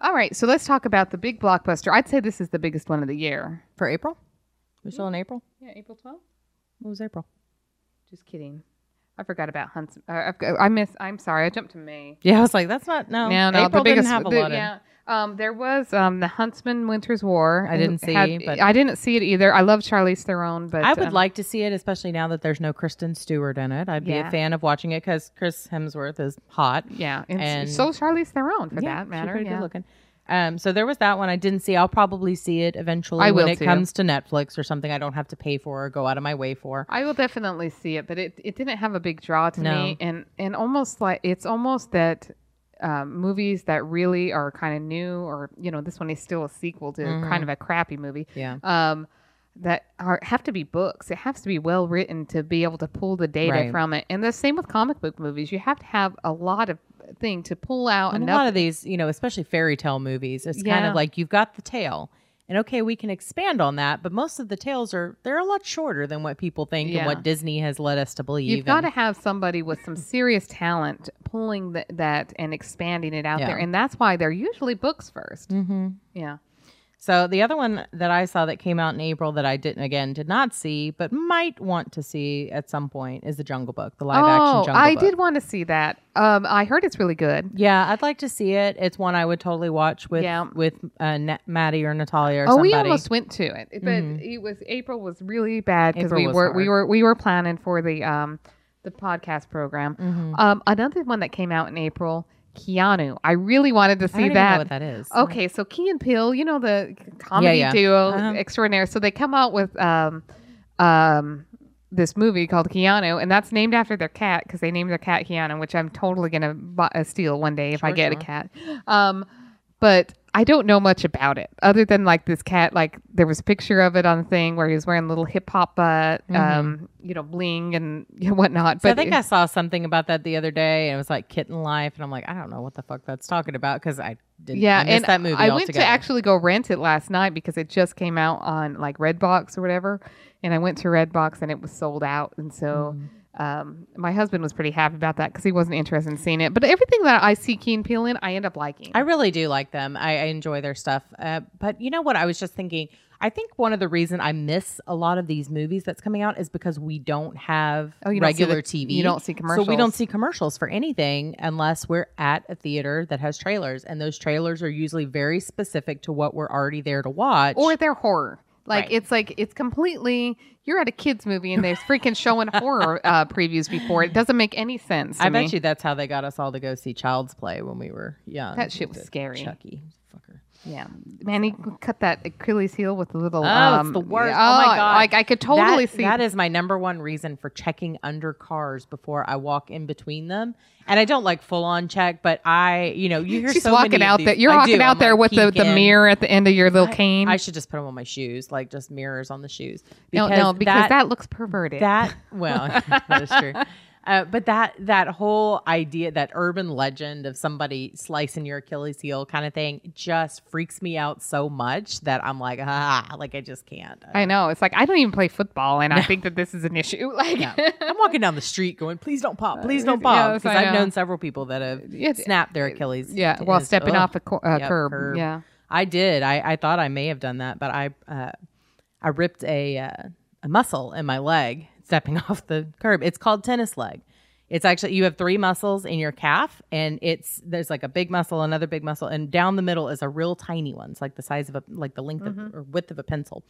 Speaker 2: All right, so let's talk about the big blockbuster. I'd say this is the biggest one of the year.
Speaker 3: For April? We're still in April?
Speaker 2: Yeah, April 12th.
Speaker 3: What was April?
Speaker 2: Just kidding. I forgot about Hunts. Uh, I've I miss. I'm sorry. I jumped to May.
Speaker 3: Yeah, I was like, that's not no.
Speaker 2: No, no,
Speaker 3: April
Speaker 2: the biggest.
Speaker 3: didn't have a
Speaker 2: the-
Speaker 3: lot of.
Speaker 2: yeah, um, there was um, the Huntsman Winter's War.
Speaker 3: I didn't see, but-
Speaker 2: I didn't see it either. I love Charlize Theron, but
Speaker 3: I would
Speaker 2: um,
Speaker 3: like to see it, especially now that there's no Kristen Stewart in it. I'd be
Speaker 2: Yeah.
Speaker 3: a fan of watching it because Chris Hemsworth is hot.
Speaker 2: Yeah, and,
Speaker 3: and-
Speaker 2: so Charlize Theron for
Speaker 3: Yeah,
Speaker 2: that
Speaker 3: she's
Speaker 2: matter.
Speaker 3: pretty
Speaker 2: Yeah.
Speaker 3: good looking. Um, so there was that one I didn't see. I'll probably see it eventually
Speaker 2: I
Speaker 3: when it
Speaker 2: too.
Speaker 3: comes to Netflix or something I don't have to pay for or go out of my way for.
Speaker 2: I will definitely see it, but it, it didn't have a big draw to
Speaker 3: No.
Speaker 2: me, and and almost like it's almost that um, movies that really are kind of new, or you know, this one is still a sequel to
Speaker 3: Mm-hmm.
Speaker 2: kind of a crappy movie.
Speaker 3: Yeah.
Speaker 2: Um, that are have to be books. It has to be well written to be able to pull the data
Speaker 3: Right.
Speaker 2: from it. And the same with comic book movies. You have to have a lot of thing to pull out
Speaker 3: And a lot of these, you know, especially fairy tale movies, it's kind of like you've got the tale. And okay, we can expand on that, but most of the tales are they're a lot shorter than what people think and what Disney has led us to believe.
Speaker 2: You've got to have somebody with some serious talent pulling th- that and expanding it out
Speaker 3: Yeah.
Speaker 2: there, and that's why they're usually books 1st Mm-hmm. Yeah.
Speaker 3: So the other one that I saw that came out in April that I didn't again did not see, but might want to see at some point is the Jungle Book, the live
Speaker 2: oh,
Speaker 3: action Jungle
Speaker 2: I
Speaker 3: Book.
Speaker 2: I did want to see that. Um, I heard it's really good.
Speaker 3: Yeah, I'd like to see it. It's one I would totally watch with
Speaker 2: Yeah.
Speaker 3: with uh, Na- Maddie or Natalia or somebody.
Speaker 2: Oh,
Speaker 3: somebody.
Speaker 2: we almost went to it, but it was April was really bad because we were we were we were planning for the um the podcast program. Um, another one that came out in April, Keanu. I really wanted to
Speaker 3: I
Speaker 2: see that.
Speaker 3: know what that is.
Speaker 2: Okay, so Key and Peele, you know the comedy
Speaker 3: yeah.
Speaker 2: duo
Speaker 3: Uh-huh.
Speaker 2: extraordinaire. So they come out with um, um, this movie called Keanu, and that's named after their cat because they named their cat Keanu, which I'm totally gonna bu- uh, steal one day if I
Speaker 3: Sure,
Speaker 2: get a cat. Um, but I don't know much about it other than like this cat. Like there was a picture of it on the thing where he was wearing little hip hop, uh, um, you know, bling and whatnot.
Speaker 3: Mm-hmm. So
Speaker 2: but
Speaker 3: I think I saw something about that the other day, and it was like kitten life, and I'm like, I don't know what the fuck that's talking about because I didn't.
Speaker 2: Yeah,
Speaker 3: I missed
Speaker 2: and
Speaker 3: that movie.
Speaker 2: I went to actually go rent it last night because it just came out on like Redbox or whatever, and I went to Redbox and it was sold out, and so
Speaker 3: Mm.
Speaker 2: Um, my husband was pretty happy about that because he wasn't interested in seeing it. But everything that I see Key and Peele in, I end up liking.
Speaker 3: I really do like them. I, I enjoy their stuff. Uh, but you know what? I was just thinking. I think one of the reason I miss a lot of these movies that's coming out is because we don't have
Speaker 2: Oh, you don't
Speaker 3: regular
Speaker 2: the-
Speaker 3: TV.
Speaker 2: you don't see commercials.
Speaker 3: So we don't see commercials for anything unless we're at a theater that has trailers, and those trailers are usually very specific to what we're already there to watch.
Speaker 2: or they're horror. Like
Speaker 3: Right.
Speaker 2: it's like it's completely you're at a kids movie and they're freaking showing horror uh, previews before. It doesn't make any sense.
Speaker 3: I
Speaker 2: me.
Speaker 3: bet you that's how they got us all to go see Child's Play when we were young.
Speaker 2: That shit was scary.
Speaker 3: Chucky.
Speaker 2: Yeah, man, he cut that Achilles heel with a little.
Speaker 3: Oh,
Speaker 2: um,
Speaker 3: it's the worst.
Speaker 2: Oh,
Speaker 3: oh my god!
Speaker 2: Like I could totally
Speaker 3: That-
Speaker 2: see
Speaker 3: that is my number one reason for checking under cars before I walk in between them. And I don't like full on check, but I, you know, you hear
Speaker 2: She's
Speaker 3: so
Speaker 2: walking out there. You're
Speaker 3: I
Speaker 2: walking
Speaker 3: do.
Speaker 2: out
Speaker 3: I'm,
Speaker 2: there
Speaker 3: like,
Speaker 2: with the, the mirror at the end of your little
Speaker 3: I-
Speaker 2: cane.
Speaker 3: I should just put them on my shoes, like just mirrors on the shoes.
Speaker 2: no, no, because that, looks perverted.
Speaker 3: that well that is true uh, but that that whole idea that urban legend of somebody slicing your achilles heel kind of thing just freaks me out so much that i'm like ah like i just can't
Speaker 2: I know. It's like I don't even play football, and I think that this is an issue. Like,
Speaker 3: i'm walking down the street going please don't pop please don't pop because
Speaker 2: I
Speaker 3: i've
Speaker 2: know.
Speaker 3: known several people that have
Speaker 2: Yeah,
Speaker 3: snapped their achilles
Speaker 2: yeah, while
Speaker 3: It's-
Speaker 2: stepping
Speaker 3: ugh.
Speaker 2: off a co- uh,
Speaker 3: Yep,
Speaker 2: curb.
Speaker 3: curb.
Speaker 2: Yeah.
Speaker 3: I did. I, I thought I may have done that, but I uh, I ripped a uh, a muscle in my leg stepping off the curb. It's called tennis leg. It's actually you have three muscles in your calf, and it's there's like a big muscle, another big muscle, and down the middle is a real tiny one. It's like the size of a like the length
Speaker 2: Mm-hmm.
Speaker 3: of or width of a pencil.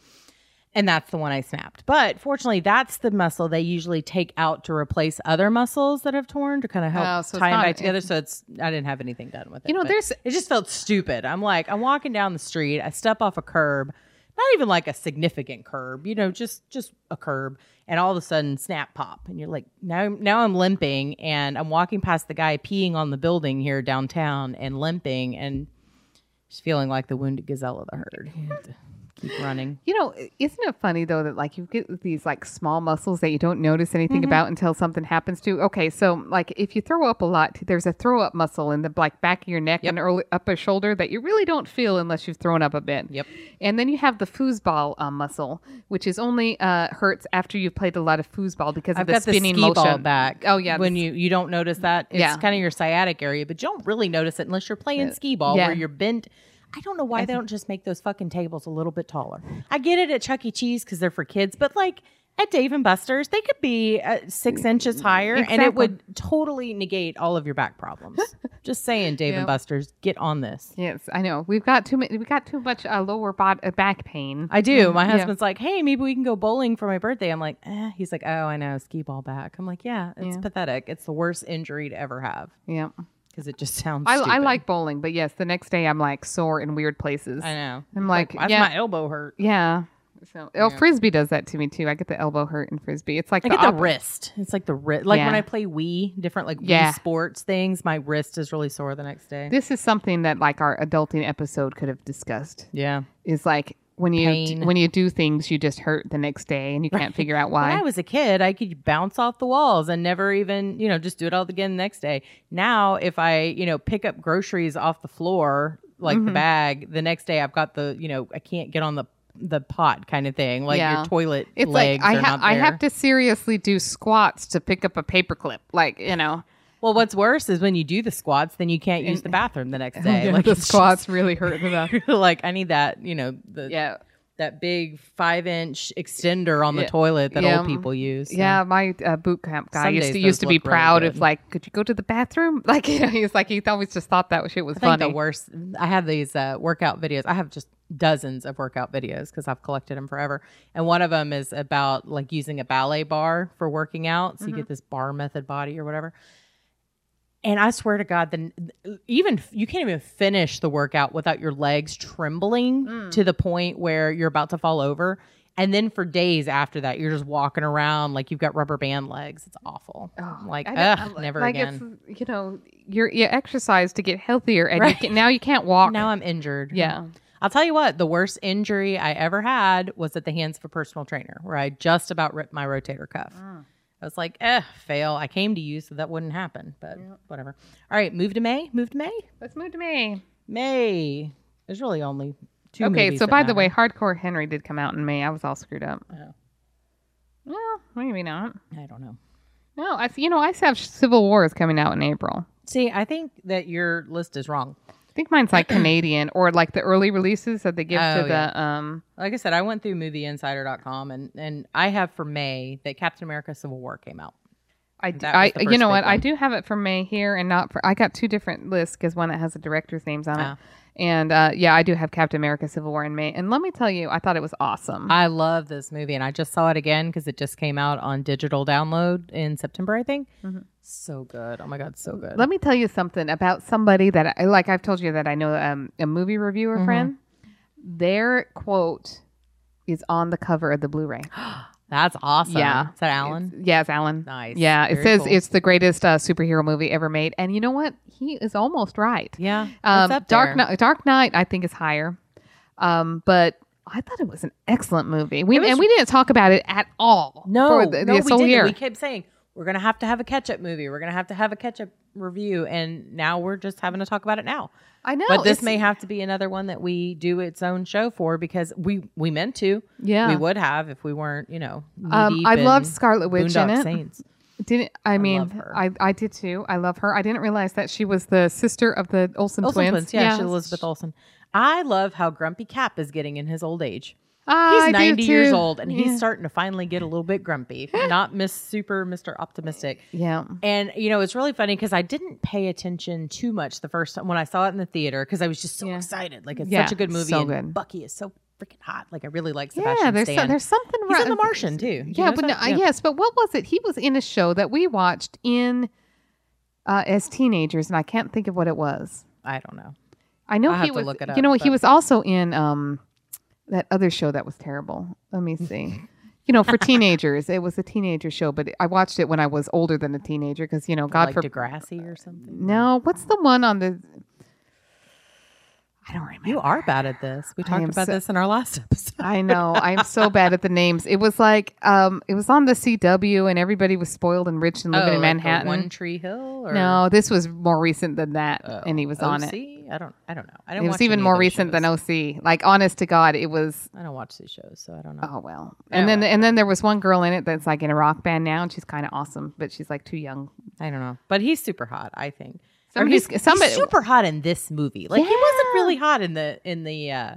Speaker 3: And that's the one I snapped. But fortunately, that's the muscle they usually take out to replace other muscles that have torn to kind of help
Speaker 2: Oh, so
Speaker 3: tie them back together. So it's I didn't have anything done with it.
Speaker 2: You know, there's-
Speaker 3: it just felt stupid. I'm like, I'm walking down the street, I step off a curb, not even like a significant curb, you know, just just a curb, and all of a sudden snap pop, and you're like, now now I'm limping, and I'm walking past the guy peeing on the building here downtown, and limping, and just feeling like the wounded gazelle of the herd. You have to keep running.
Speaker 2: You know, isn't it funny though that like you get these like small muscles that you don't notice anything
Speaker 3: Mm-hmm.
Speaker 2: about until something happens to? Okay, so like if you throw up a lot, there's a throw up muscle in the like back of your neck and early upper shoulder that you really don't feel unless you've thrown up a bit.
Speaker 3: Yep.
Speaker 2: And then you have the foosball uh, muscle, which is only uh, hurts after you've played a lot of foosball because
Speaker 3: I've
Speaker 2: of the
Speaker 3: got the
Speaker 2: spinning
Speaker 3: ski
Speaker 2: motion.
Speaker 3: ball back.
Speaker 2: Oh yeah,
Speaker 3: when you you don't notice that, it's
Speaker 2: Yeah.
Speaker 3: kind of your sciatic area, but you don't really notice it unless you're playing skee ball
Speaker 2: yeah.
Speaker 3: where you're bent. I don't know why they don't just make those fucking tables a little bit taller. I get it at Chuck E. Cheese because they're for kids, but like at Dave and Buster's, they could be uh, six inches higher, and it would totally negate all of your back problems. just saying, Dave and Buster's, get on this.
Speaker 2: Yes, I know. We've got too many. We got too much uh, lower bod- uh, back pain.
Speaker 3: I do. My
Speaker 2: Yeah.
Speaker 3: husband's like, "Hey, maybe we can go bowling for my birthday." I'm like, eh. "He's like, oh, I know, skee ball back." I'm like, "Yeah, it's
Speaker 2: Yeah.
Speaker 3: pathetic. It's the worst injury to ever have."
Speaker 2: yeah,
Speaker 3: because it just sounds.
Speaker 2: I, I like bowling, but yes, the next day I'm like sore in weird places.
Speaker 3: I know.
Speaker 2: I'm
Speaker 3: It's
Speaker 2: like, yeah.
Speaker 3: my elbow hurt?
Speaker 2: Yeah. So, oh, frisbee does that to me too. I get the elbow hurt in frisbee. It's like
Speaker 3: I
Speaker 2: the
Speaker 3: get the
Speaker 2: op-
Speaker 3: wrist. It's like the wrist. Like when I play Wii, different like
Speaker 2: Yeah.
Speaker 3: Wii sports things, my wrist is really sore the next day.
Speaker 2: This is something that like our adulting episode could have discussed.
Speaker 3: yeah.
Speaker 2: Is like when you
Speaker 3: Pain.
Speaker 2: when you do things, you just hurt the next day, and you can't figure out why
Speaker 3: When I was a kid, I could bounce off the walls and never even, you know, just do it all again the next day. Now, if I, you know, pick up groceries off the floor, like the
Speaker 2: Mhm.
Speaker 3: bag, the next day I've got the, you know, I can't get on the the pot kind of thing, like
Speaker 2: Yeah.
Speaker 3: your toilet
Speaker 2: It's
Speaker 3: legs
Speaker 2: like I
Speaker 3: not
Speaker 2: I have to seriously do squats to pick up a paperclip, like you know.
Speaker 3: Well, what's worse is when you do the squats, then you can't use the bathroom the next day.
Speaker 2: Yeah,
Speaker 3: like
Speaker 2: the squats really hurt the
Speaker 3: just- like I need that, you know, the
Speaker 2: yeah,
Speaker 3: that big five inch extender on the
Speaker 2: Yeah.
Speaker 3: toilet that
Speaker 2: Yeah.
Speaker 3: old people use.
Speaker 2: Yeah. My uh, boot camp guy
Speaker 3: Some
Speaker 2: used to used to be
Speaker 3: look really
Speaker 2: proud of like, could you go to the bathroom? Like you know, he's like he always just thought that shit was
Speaker 3: I
Speaker 2: funny.
Speaker 3: the worst. I have these uh, workout videos. I have just dozens of workout videos because I've collected them forever. And one of them is about like using a ballet bar for working out, so you
Speaker 2: Mm-hmm.
Speaker 3: get this bar method body or whatever. And I swear to God, then even you can't even finish the workout without your legs trembling
Speaker 2: Mm.
Speaker 3: to the point where you're about to fall over. And then for days after that, you're just walking around like you've got rubber band legs. It's awful.
Speaker 2: Oh,
Speaker 3: like, ugh, never
Speaker 2: like
Speaker 3: again.
Speaker 2: You know, you're you exercise to get healthier, and
Speaker 3: Right.
Speaker 2: you can, now you can't walk.
Speaker 3: Now I'm injured.
Speaker 2: yeah,
Speaker 3: I'll tell you what, the worst injury I ever had was at the hands of a personal trainer where I just about ripped my rotator cuff. I was like, eh, fail. I came to you so that wouldn't happen, but whatever. All right, move to May. Move to May.
Speaker 2: let's move to May.
Speaker 3: May. There's really only two
Speaker 2: okay, so by the way. Hardcore Henry did come out in May. I was all screwed up.
Speaker 3: Oh.
Speaker 2: Well, maybe not.
Speaker 3: I don't know.
Speaker 2: No, I you know I have Civil War is coming out in April.
Speaker 3: See, I think that your list is wrong.
Speaker 2: I think mine's like Canadian or like the early releases that they give
Speaker 3: Oh,
Speaker 2: to the
Speaker 3: yeah.
Speaker 2: um.
Speaker 3: Like I said, I went through movieinsider.com and, and I have for May that Captain America Civil War came out.
Speaker 2: I, d-
Speaker 3: That was
Speaker 2: I you know what I do have it for May here and not for I got two different lists because one that has the directors' names on
Speaker 3: Ah.
Speaker 2: it, and uh, yeah I do have Captain America: Civil War in May. And let me tell you, I thought it was awesome.
Speaker 3: I love this movie, and I just saw it again because it just came out on digital download in September, I think.
Speaker 2: Mhm.
Speaker 3: So good! Oh my god, so good.
Speaker 2: Let me tell you something about somebody that I like. I've told you that I know um, a movie reviewer
Speaker 3: Mhm.
Speaker 2: friend. Their quote is on the cover of the Blu-ray.
Speaker 3: That's awesome.
Speaker 2: Yeah.
Speaker 3: is that Alan?
Speaker 2: It's- yeah, it's Alan.
Speaker 3: Nice.
Speaker 2: Yeah, it says
Speaker 3: cool.
Speaker 2: it's the greatest uh, superhero movie ever made, and you know what? He is almost right.
Speaker 3: Yeah,
Speaker 2: Um,
Speaker 3: up
Speaker 2: Dark. Knight, Dark Knight, I think is higher, um, but I thought it was an excellent movie. We
Speaker 3: was-
Speaker 2: and we didn't talk about it at all.
Speaker 3: No,
Speaker 2: for the,
Speaker 3: no, we didn't.
Speaker 2: year.
Speaker 3: We kept saying we're gonna have to have a catch-up movie. We're gonna have to have a catch-up review, and now we're just having to talk about it now.
Speaker 2: I know,
Speaker 3: but this may have to be another one that we do its own show for because we we meant to.
Speaker 2: Yeah,
Speaker 3: We would have if we weren't, you know.
Speaker 2: Um, I
Speaker 3: in
Speaker 2: loved Scarlet Witch in it.
Speaker 3: Saints.
Speaker 2: Didn't I mean?
Speaker 3: love.
Speaker 2: I I did too. I love her. I didn't realize that she was the sister of the Olsen,
Speaker 3: Olsen
Speaker 2: twins.
Speaker 3: twins. Yeah, she's Elizabeth Olsen. I love how grumpy Cap is getting in his old age.
Speaker 2: Ah,
Speaker 3: He's
Speaker 2: I
Speaker 3: 90 years old and
Speaker 2: Yeah.
Speaker 3: he's starting to finally get a little bit grumpy. Not Miss Super Mr. Optimistic.
Speaker 2: Yeah.
Speaker 3: And you know, it's really funny because I didn't pay attention too much the first time when I saw it in the theater because I was just so
Speaker 2: Yeah.
Speaker 3: excited. Like it's
Speaker 2: Yeah,
Speaker 3: such a good movie.
Speaker 2: so
Speaker 3: and
Speaker 2: good.
Speaker 3: Bucky is so freaking hot. Like I really like Sebastian
Speaker 2: Yeah, there's so, there's something
Speaker 3: He's
Speaker 2: right.
Speaker 3: in The Martian too. Did you
Speaker 2: Yeah,
Speaker 3: know
Speaker 2: but no, uh, yes, but what was it? He was in a show that we watched in uh, as teenagers, and I can't think of what it was.
Speaker 3: I don't know.
Speaker 2: I know
Speaker 3: I'll
Speaker 2: he
Speaker 3: have to
Speaker 2: was.
Speaker 3: look it
Speaker 2: you
Speaker 3: up,
Speaker 2: know, he was also in um, that other show that was terrible. Let me see. you know, for teenagers, it was a teenager show, but I watched it when I was older than a teenager because you know, God
Speaker 3: like
Speaker 2: for
Speaker 3: Degrassi or something.
Speaker 2: no. What's the one on the? I don't remember.
Speaker 3: You are bad at this. We talked about
Speaker 2: so-
Speaker 3: this in our last episode.
Speaker 2: I know. I'm so bad at the names. It was like um it was on the CW and everybody was spoiled and rich and living in
Speaker 3: Oh, like
Speaker 2: Manhattan.
Speaker 3: One Tree Hill. Or,
Speaker 2: no, this was more recent than that
Speaker 3: Oh,
Speaker 2: and he was on it.
Speaker 3: I don't. I don't know. I
Speaker 2: It
Speaker 3: don't.
Speaker 2: was even more
Speaker 3: those
Speaker 2: recent than. OC. Like honest to God, it was
Speaker 3: I don't watch these shows, so I don't know.
Speaker 2: oh well.
Speaker 3: Oh,
Speaker 2: And then
Speaker 3: well.
Speaker 2: and then there was one girl in it that's like in a rock band now and she's kind of awesome, but she's like too young.
Speaker 3: I don't know. But he's super hot. I think.
Speaker 2: Somebody's-
Speaker 3: he's,
Speaker 2: somebody-
Speaker 3: he's super hot in this movie. Like he wasn't really hot in the in the uh, uh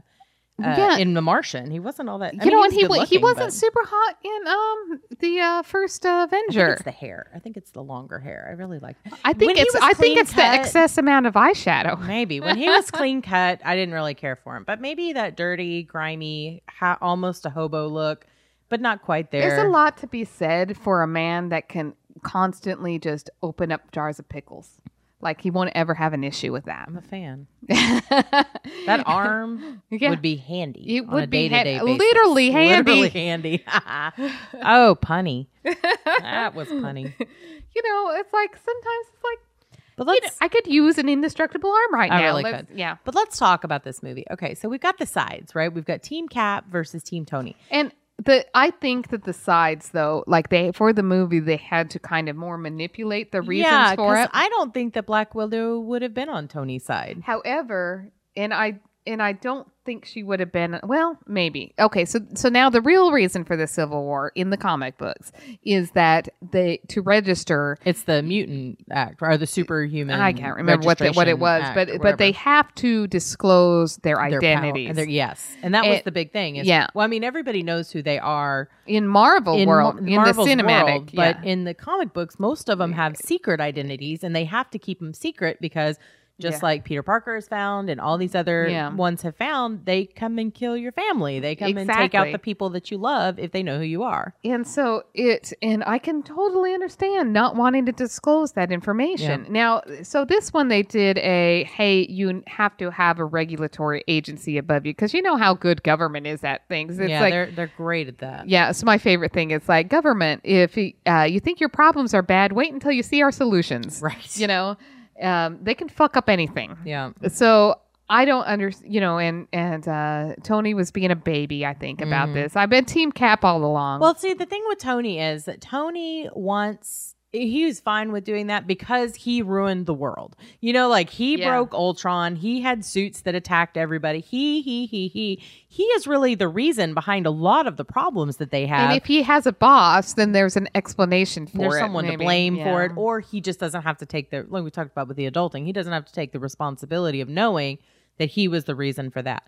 Speaker 2: Yeah.
Speaker 3: in The Martian. He wasn't all that. I
Speaker 2: you
Speaker 3: mean,
Speaker 2: know,
Speaker 3: he
Speaker 2: and he
Speaker 3: was
Speaker 2: wa- he wasn't
Speaker 3: but
Speaker 2: super hot in um the uh, first uh,
Speaker 3: I think
Speaker 2: Avenger.
Speaker 3: it's the hair. I think it's the longer hair. I really like.
Speaker 2: I think
Speaker 3: when
Speaker 2: it's I think it's the excess amount of eyeshadow.
Speaker 3: Maybe when he was clean cut, I didn't really care for him. But maybe that dirty, grimy, ha- almost a hobo look, but not quite there.
Speaker 2: There's a lot to be said for a man that can constantly just open up jars of pickles. Like he won't ever have an issue with that.
Speaker 3: I'm a fan. That arm
Speaker 2: Yeah.
Speaker 3: would be handy.
Speaker 2: It would be
Speaker 3: basis.
Speaker 2: literally handy.
Speaker 3: Literally handy. oh, punny. That was punny.
Speaker 2: you know, it's like sometimes it's like
Speaker 3: But
Speaker 2: You know, I could use an indestructible arm right
Speaker 3: I
Speaker 2: now.
Speaker 3: really could.
Speaker 2: Yeah.
Speaker 3: but let's talk about this movie. Okay, so we've got the sides, right? We've got Team Cap versus Team Tony.
Speaker 2: And the I think that the sides though, like they for the movie, they had to kind of more manipulate the reasons
Speaker 3: yeah,
Speaker 2: for it.
Speaker 3: I don't think that Black Widow would have been on Tony's side.
Speaker 2: However, and I and I don't think she would have been well, maybe. Okay, so so now the real reason for the Civil War in the comic books is that they to register
Speaker 3: It's the Mutant Act or the Superhuman.
Speaker 2: I can't remember what the, what it was, but but they have to disclose their,
Speaker 3: Their power-
Speaker 2: identities.
Speaker 3: their- yes, and that was the big thing. Is,
Speaker 2: yeah.
Speaker 3: Well, I mean, everybody knows who they are
Speaker 2: in Marvel
Speaker 3: in
Speaker 2: world,
Speaker 3: Mar-
Speaker 2: in
Speaker 3: Marvel's
Speaker 2: the cinematic,
Speaker 3: world, but
Speaker 2: yeah.
Speaker 3: in the comic books, most of them have secret identities, and they have to keep them secret because. Just
Speaker 2: Yeah.
Speaker 3: like Peter Parker has found, and all these other
Speaker 2: Yeah.
Speaker 3: ones have found, they come and kill your family. They come and take out the people that you love if they know who you are.
Speaker 2: And so it, and I can totally understand not wanting to disclose that information. Now, so this one they did a hey, you have to have a regulatory agency above you because you know how good government is at things. It's
Speaker 3: yeah,
Speaker 2: like,
Speaker 3: they're they're great at that.
Speaker 2: yeah, So my favorite thing. is like government. If uh, you think your problems are bad, wait until you see our solutions.
Speaker 3: Right.
Speaker 2: You know, um, they can fuck up anything.
Speaker 3: Yeah.
Speaker 2: So I don't understand, you know, and and uh, Tony was being a baby. I think about this. I've been Team Cap all along.
Speaker 3: Mm-hmm. Well, see, the thing with Tony is that Tony wants. He was fine with doing that because he ruined the world. You know, like he
Speaker 2: Yeah.
Speaker 3: broke Ultron. He had suits that attacked everybody. He, he, he, he. He is really the reason behind a lot of the problems that they have.
Speaker 2: and if he has a boss, then there's an explanation for
Speaker 3: there's
Speaker 2: it.
Speaker 3: someone to
Speaker 2: maybe.
Speaker 3: blame for it, or he just doesn't have to take the like we talked about with the adulting. He doesn't have to take the responsibility of knowing that he was the reason for that.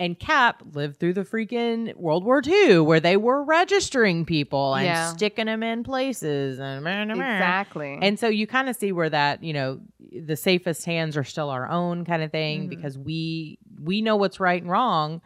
Speaker 3: And Cap lived through the freaking World War II, where they were registering people and
Speaker 2: Yeah.
Speaker 3: sticking them in places, and
Speaker 2: Exactly.
Speaker 3: And so you kind of see where that you know the safest hands are still our own kind of thing
Speaker 2: Mm-hmm.
Speaker 3: because we we know what's right and wrong,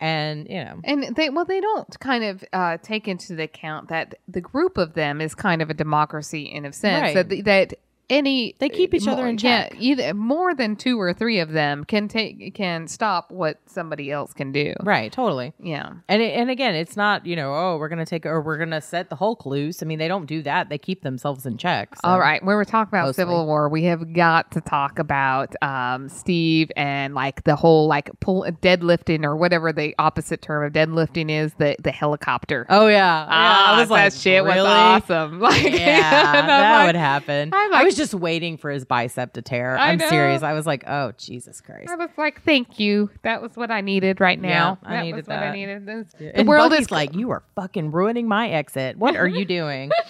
Speaker 3: and you know
Speaker 2: And they well, they don't kind of uh, take into the account that the group of them is kind of a democracy in a sense
Speaker 3: Right.
Speaker 2: that that any
Speaker 3: They keep each other
Speaker 2: more-
Speaker 3: in
Speaker 2: yeah,
Speaker 3: check.
Speaker 2: either more than two or three of them can take can stop what somebody else can do.
Speaker 3: right, totally.
Speaker 2: Yeah.
Speaker 3: And it, and again, it's not you know oh we're gonna take or we're gonna set the Hulk loose. I mean they don't do that. They keep themselves in check. so-
Speaker 2: All right, when we're talking about
Speaker 3: Mostly.
Speaker 2: Civil War, we have got to talk about um, Steve and like the whole like pull deadlifting or whatever the opposite term of deadlifting is the the helicopter.
Speaker 3: Oh yeah, yeah.
Speaker 2: Ah,
Speaker 3: I was like,
Speaker 2: shit
Speaker 3: really?
Speaker 2: was awesome. Like,
Speaker 3: Yeah, that
Speaker 2: like-
Speaker 3: would happen.
Speaker 2: I'm
Speaker 3: I
Speaker 2: like-
Speaker 3: was just waiting for his bicep to tear.
Speaker 2: I
Speaker 3: I'm
Speaker 2: know.
Speaker 3: serious. I was like, oh Jesus Christ.
Speaker 2: I was like, "Thank you. That was what I needed right now.
Speaker 3: Yeah, I
Speaker 2: that
Speaker 3: needed
Speaker 2: was what I needed." This- The
Speaker 3: and
Speaker 2: world
Speaker 3: Bucky's
Speaker 2: is
Speaker 3: like, you are fucking ruining my exit. What are you doing?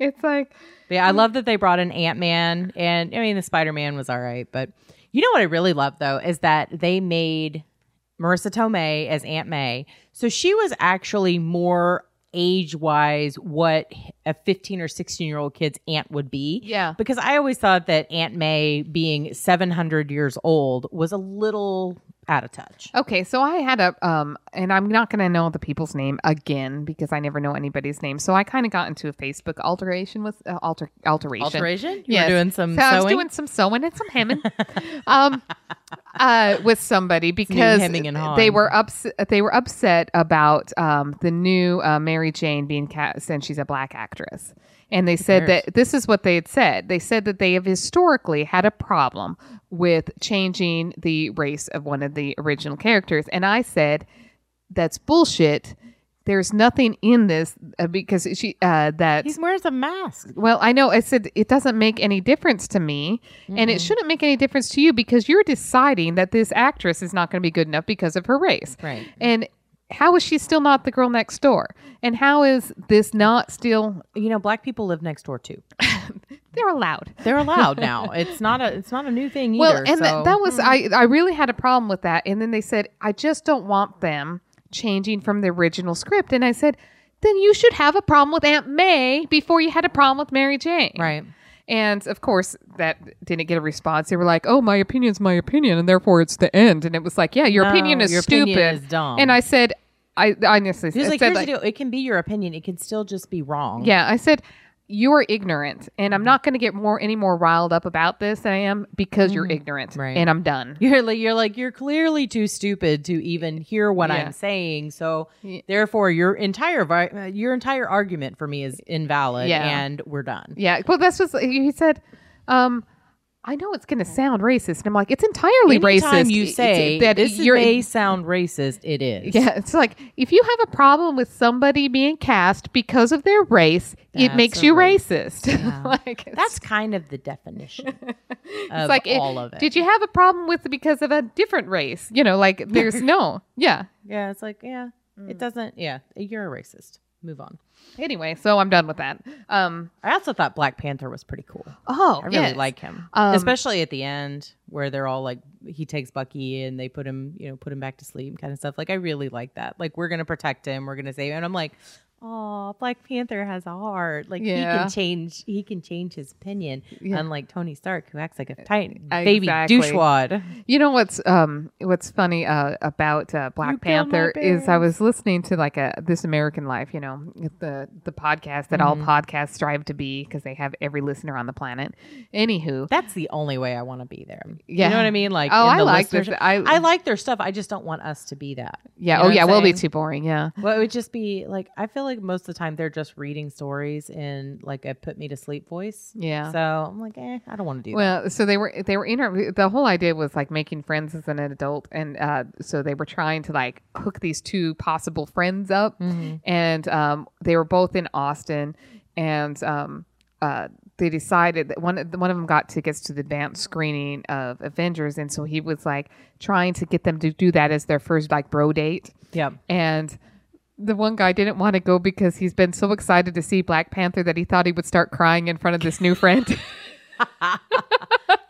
Speaker 2: It's like,
Speaker 3: But yeah, I mm. love that they brought in Ant Man, and I mean the Spider Man was all right, but you know what I really love though is that they made Marisa Tomei as Aunt May, so she was actually more age wise what a 15 or 16 year old kid's aunt would be.
Speaker 2: Yeah.
Speaker 3: Because I always thought that Aunt May being 700 years old was a little out of touch.
Speaker 2: okay, so I had a um, and I'm not going to know the people's name again because I never know anybody's name. So I kind of got into a Facebook alteration with uh, alter alteration.
Speaker 3: Alteration? You
Speaker 2: Yes.
Speaker 3: were doing some
Speaker 2: so I was doing some sewing and some hemming, um, uh, with somebody because
Speaker 3: hemming and
Speaker 2: they were upset. They were upset about um, the new uh, Mary Jane being cast, and she's a black actress. And they said
Speaker 3: cares?
Speaker 2: that this is what they had said. They said that they have historically had a problem with changing the race of one of the original characters. And I said, that's bullshit. There's nothing in this uh, because she uh, that
Speaker 3: He's wearing a mask.
Speaker 2: well, I know. I said it doesn't make any difference to me, and it shouldn't make any difference to you because you're deciding that this actress is not going to be good enough because of her race.
Speaker 3: Right.
Speaker 2: And how is she still not the girl next door? And how is this not still?
Speaker 3: You know, black people live next door too.
Speaker 2: They're allowed.
Speaker 3: They're allowed now. It's not a it's not a new thing either.
Speaker 2: Well, and
Speaker 3: so.
Speaker 2: that that was hmm. I. I really had a problem with that. And then they said, I just don't want them changing from the original script. And I said, then you should have a problem with Aunt May before you had a problem with Mary Jane.
Speaker 3: right.
Speaker 2: And of course, that didn't get a response. They were like, "Oh, my opinion's my opinion, and therefore it's the end." And it was like, "Yeah, your
Speaker 3: No,
Speaker 2: opinion is
Speaker 3: your
Speaker 2: stupid."
Speaker 3: opinion is dumb.
Speaker 2: And I said, "I, honestly
Speaker 3: He was
Speaker 2: I
Speaker 3: like,
Speaker 2: said, like.
Speaker 3: It can be your opinion. It can still just be wrong.
Speaker 2: yeah." I said, "You are ignorant, and I'm not going to get more any more riled up about this than I am because you're ignorant,
Speaker 3: Mm-hmm. Right.
Speaker 2: and I'm done."
Speaker 3: You're like you're like you're clearly too stupid to even hear what
Speaker 2: Yeah.
Speaker 3: I'm saying. So
Speaker 2: Yeah.
Speaker 3: therefore, your entire vi- uh, your entire argument for me is invalid,
Speaker 2: Yeah.
Speaker 3: and we're done.
Speaker 2: Yeah, well, that's what he said. Um, I know it's going to sound racist. And I'm like, it's entirely
Speaker 3: Anytime
Speaker 2: racist.
Speaker 3: you
Speaker 2: It's-
Speaker 3: say
Speaker 2: that
Speaker 3: this
Speaker 2: you're
Speaker 3: may sound racist, it is.
Speaker 2: Yeah, it's like if you have a problem with somebody being cast because of their race, it makes you
Speaker 3: race.
Speaker 2: racist.
Speaker 3: Yeah.
Speaker 2: like
Speaker 3: That's kind of the definition of
Speaker 2: it's like it-
Speaker 3: all of it.
Speaker 2: Did you have a problem with because of a different race? You know, like there's no. Yeah.
Speaker 3: Yeah, it's like yeah,
Speaker 2: Mm.
Speaker 3: it doesn't. Yeah, you're a racist. Move on.
Speaker 2: Anyway, so I'm done with that. Um.
Speaker 3: I also thought Black Panther was pretty cool.
Speaker 2: Oh,
Speaker 3: I really
Speaker 2: yes.
Speaker 3: like him,
Speaker 2: Um,
Speaker 3: especially at the end where they're all like, he takes Bucky and they put him, you know, put him back to sleep, kind of stuff. Like I really like that. Like we're gonna protect him, we're gonna save him. And I'm like, oh, Black Panther has a heart. Like he can change, he can change his opinion,
Speaker 2: Yeah.
Speaker 3: unlike Tony Stark who acts like a tight baby
Speaker 2: Exactly.
Speaker 3: douchewad.
Speaker 2: You know what's um what's funny uh, about uh, Black
Speaker 3: You
Speaker 2: Panther is I was listening to like a This American Life, you know, the the podcast that all
Speaker 3: Mm-hmm.
Speaker 2: podcasts strive to be because they have every listener on the planet. Anywho,
Speaker 3: That's the only way I want to be there.
Speaker 2: Yeah.
Speaker 3: You know what I mean? Like,
Speaker 2: Oh, I like
Speaker 3: listenership-
Speaker 2: I-
Speaker 3: I like their stuff. I just don't want us to be that.
Speaker 2: yeah,
Speaker 3: You know
Speaker 2: oh yeah, we'll be too boring. Yeah,
Speaker 3: Well, it would just be like I feel like most of the time they're just reading stories in like a put me to sleep voice.
Speaker 2: yeah.
Speaker 3: So I'm like, eh, I don't want to do that.
Speaker 2: Well, so they were they were inter- the whole idea was like making friends as an adult, and uh, so they were trying to like hook these two possible friends up,
Speaker 3: Mm-hmm.
Speaker 2: and um, they were both in Austin, and um, uh, they decided that one one of them got tickets to the advanced screening of Avengers, and so he was like trying to get them to do that as their first like bro date,
Speaker 3: Yeah,
Speaker 2: and. The one guy didn't want to go because he's been so excited to see Black Panther that he thought he would start crying in front of this new friend.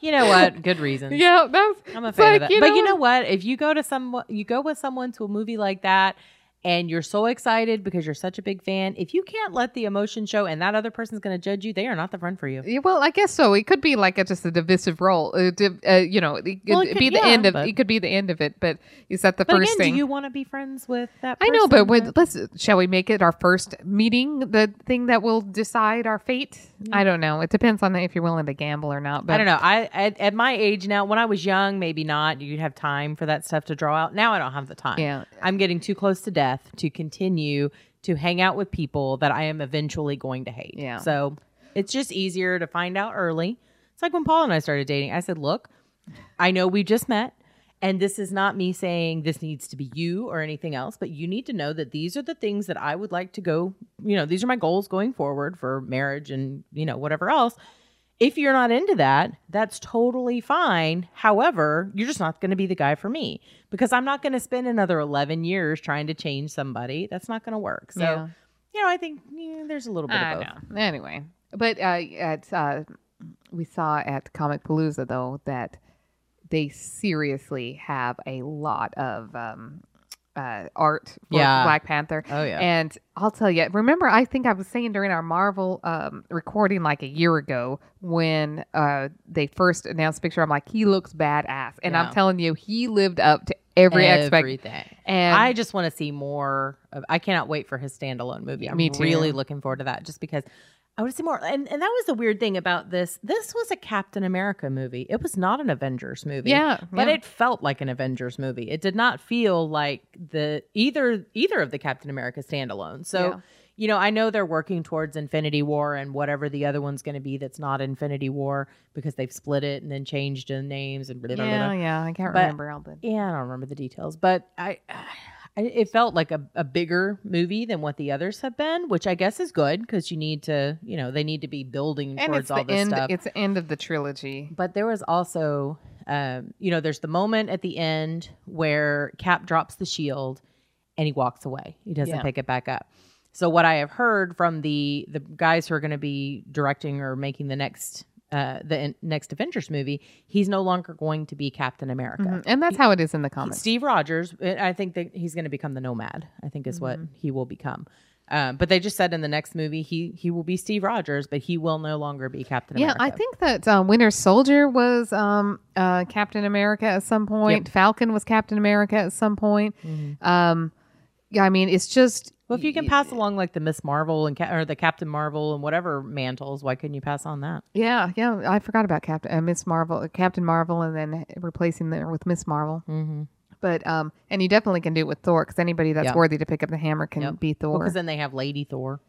Speaker 3: You know what? Good reason.
Speaker 2: yeah, that's
Speaker 3: I'm a fan
Speaker 2: like,
Speaker 3: of that. but you know what? If you go to some, you go with someone to a movie like that, and you're so excited because you're such a big fan. If you can't let the emotion show, and that other person's going to judge you, they are not the friend for you.
Speaker 2: Yeah, Well, I guess so. It could be like a, just a divisive role. Uh, div- uh, you know, it could,
Speaker 3: Well, it could-
Speaker 2: be the
Speaker 3: yeah,
Speaker 2: end of. It could be the end of it. But is that the first
Speaker 3: again,
Speaker 2: thing?
Speaker 3: do you want to be friends with that? Person?
Speaker 2: I know, but when, let's shall we make it our first meeting? The thing that will decide our fate. I don't know. It depends on if you're willing to gamble or not. But
Speaker 3: I don't know. I at, at my age now, when I was young, maybe not. You'd have time for that stuff to draw out. Now I don't have the time.
Speaker 2: Yeah.
Speaker 3: I'm getting too close to death to continue to hang out with people that I am eventually going to hate.
Speaker 2: Yeah.
Speaker 3: So it's just easier to find out early. It's like when Paul and I started dating. I said, "Look, I know we just met." And this is not me saying this needs to be you or anything else, but you need to know that these are the things that I would like to go, you know, these are my goals going forward for marriage and, you know, whatever else. If you're not into that, that's totally fine. However, you're just not going to be the guy for me because I'm not going to spend another 11 years trying to change somebody. That's not going to work. So,
Speaker 2: Yeah.
Speaker 3: you know, I think yeah, there's a little bit
Speaker 2: I
Speaker 3: of both.
Speaker 2: know. Anyway, but uh, at uh, we saw at Comicpalooza though that they seriously have a lot of um, uh, art for
Speaker 3: Yeah.
Speaker 2: Black Panther.
Speaker 3: Oh, yeah.
Speaker 2: And I'll tell you, remember, I think I was saying during our Marvel um, recording like a year ago when uh, they first announced the picture, I'm like, he looks badass. And
Speaker 3: Yeah.
Speaker 2: I'm telling you, he lived up to every expectation.
Speaker 3: Everything.
Speaker 2: And
Speaker 3: I just want to see more of I cannot wait for his standalone movie. I'm
Speaker 2: Me too.
Speaker 3: really looking forward to that just because I want to see more. And and that was the weird thing about this. This was a Captain America movie. It was not an Avengers movie.
Speaker 2: Yeah,
Speaker 3: But
Speaker 2: yeah.
Speaker 3: it felt like an Avengers movie. It did not feel like the either either of the Captain America standalone. So
Speaker 2: Yeah.
Speaker 3: you know, I know they're working towards Infinity War and whatever the other one's going to be that's not Infinity War because they've split it and then changed the names and blah, blah, blah,
Speaker 2: yeah, yeah, I can't
Speaker 3: But-
Speaker 2: remember all the.
Speaker 3: Yeah, I don't remember the details, but I, I it felt like a, a bigger movie than what the others have been, which I guess is good because you need to, you know, they need to be building
Speaker 2: And
Speaker 3: towards all
Speaker 2: the
Speaker 3: this
Speaker 2: end.
Speaker 3: stuff.
Speaker 2: It's the end of the trilogy.
Speaker 3: But there was also, um, you know, there's the moment at the end where Cap drops the shield and he walks away. He doesn't
Speaker 2: Yeah.
Speaker 3: pick it back up. So what I have heard from the the guys who are going to be directing or making the next uh the next Avengers movie, he's no longer going to be Captain America.
Speaker 2: Mhm. And that's how it is in the comics.
Speaker 3: Steve Rogers, I think that he's going to become the Nomad. I think is what
Speaker 2: Mm-hmm.
Speaker 3: he will become. Um, but they just said in the next movie he he will be Steve Rogers, but he will no longer be Captain
Speaker 2: Yeah,
Speaker 3: America.
Speaker 2: I think that uh, Winter Soldier was um, uh, Captain America at some point. Falcon was Captain America at some point. Um, yeah, I mean, it's just
Speaker 3: Well, if you can pass along like the Miss Marvel and or the Captain Marvel and whatever mantles, why couldn't you pass on that?
Speaker 2: yeah, yeah. I forgot about Captain uh, Miss Marvel, uh, Captain Marvel, and then replacing her with Miss Marvel.
Speaker 3: Mm-hmm.
Speaker 2: But um, and you definitely can do it with Thor because anybody that's
Speaker 3: Yeah.
Speaker 2: worthy to pick up the hammer can
Speaker 3: Yep.
Speaker 2: be Thor.
Speaker 3: Because then they have Lady Thor.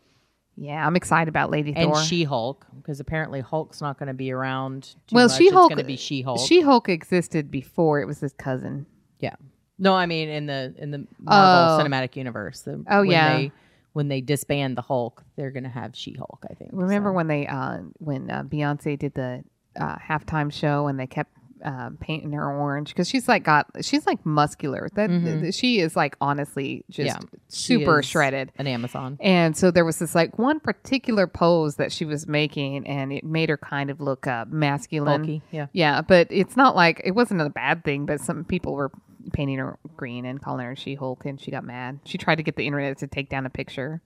Speaker 2: Yeah, I'm excited about Lady
Speaker 3: and
Speaker 2: Thor.
Speaker 3: She Hulk because apparently Hulk's not going to be around.
Speaker 2: Well. She Hulk.
Speaker 3: Going to be She Hulk.
Speaker 2: She Hulk existed before it was his cousin.
Speaker 3: yeah. No, I mean in the in the Marvel
Speaker 2: Oh.
Speaker 3: Cinematic Universe. The,
Speaker 2: Oh,
Speaker 3: when
Speaker 2: yeah.
Speaker 3: They, when they disband the Hulk, they're going to have She Hulk. I think.
Speaker 2: Remember
Speaker 3: so.
Speaker 2: when they uh, when uh, Beyonce did the uh, halftime show and they kept uh, painting her orange because she's like got she's like muscular. That
Speaker 3: Mhm.
Speaker 2: th- she is like honestly just
Speaker 3: Yeah,
Speaker 2: super shredded.
Speaker 3: An Amazon.
Speaker 2: And so there was this like one particular pose that she was making, and it made her kind of look uh, masculine.
Speaker 3: Bulky. Yeah.
Speaker 2: Yeah, but it's not like it wasn't a bad thing. But some people were painting her green and calling her She Hulk, and she got mad. She tried to get the internet to take down a picture.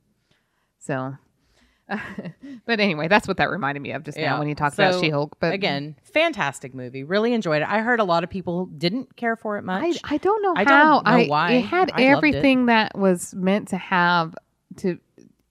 Speaker 2: So, but anyway, that's what that reminded me of just
Speaker 3: Yeah.
Speaker 2: now when you talked
Speaker 3: So,
Speaker 2: about She Hulk. But
Speaker 3: Again, fantastic movie. Really enjoyed it. I heard a lot of people didn't care for it much.
Speaker 2: I, I don't know
Speaker 3: I don't know
Speaker 2: I
Speaker 3: why.
Speaker 2: It had
Speaker 3: I loved it.
Speaker 2: everything that was meant to have. To,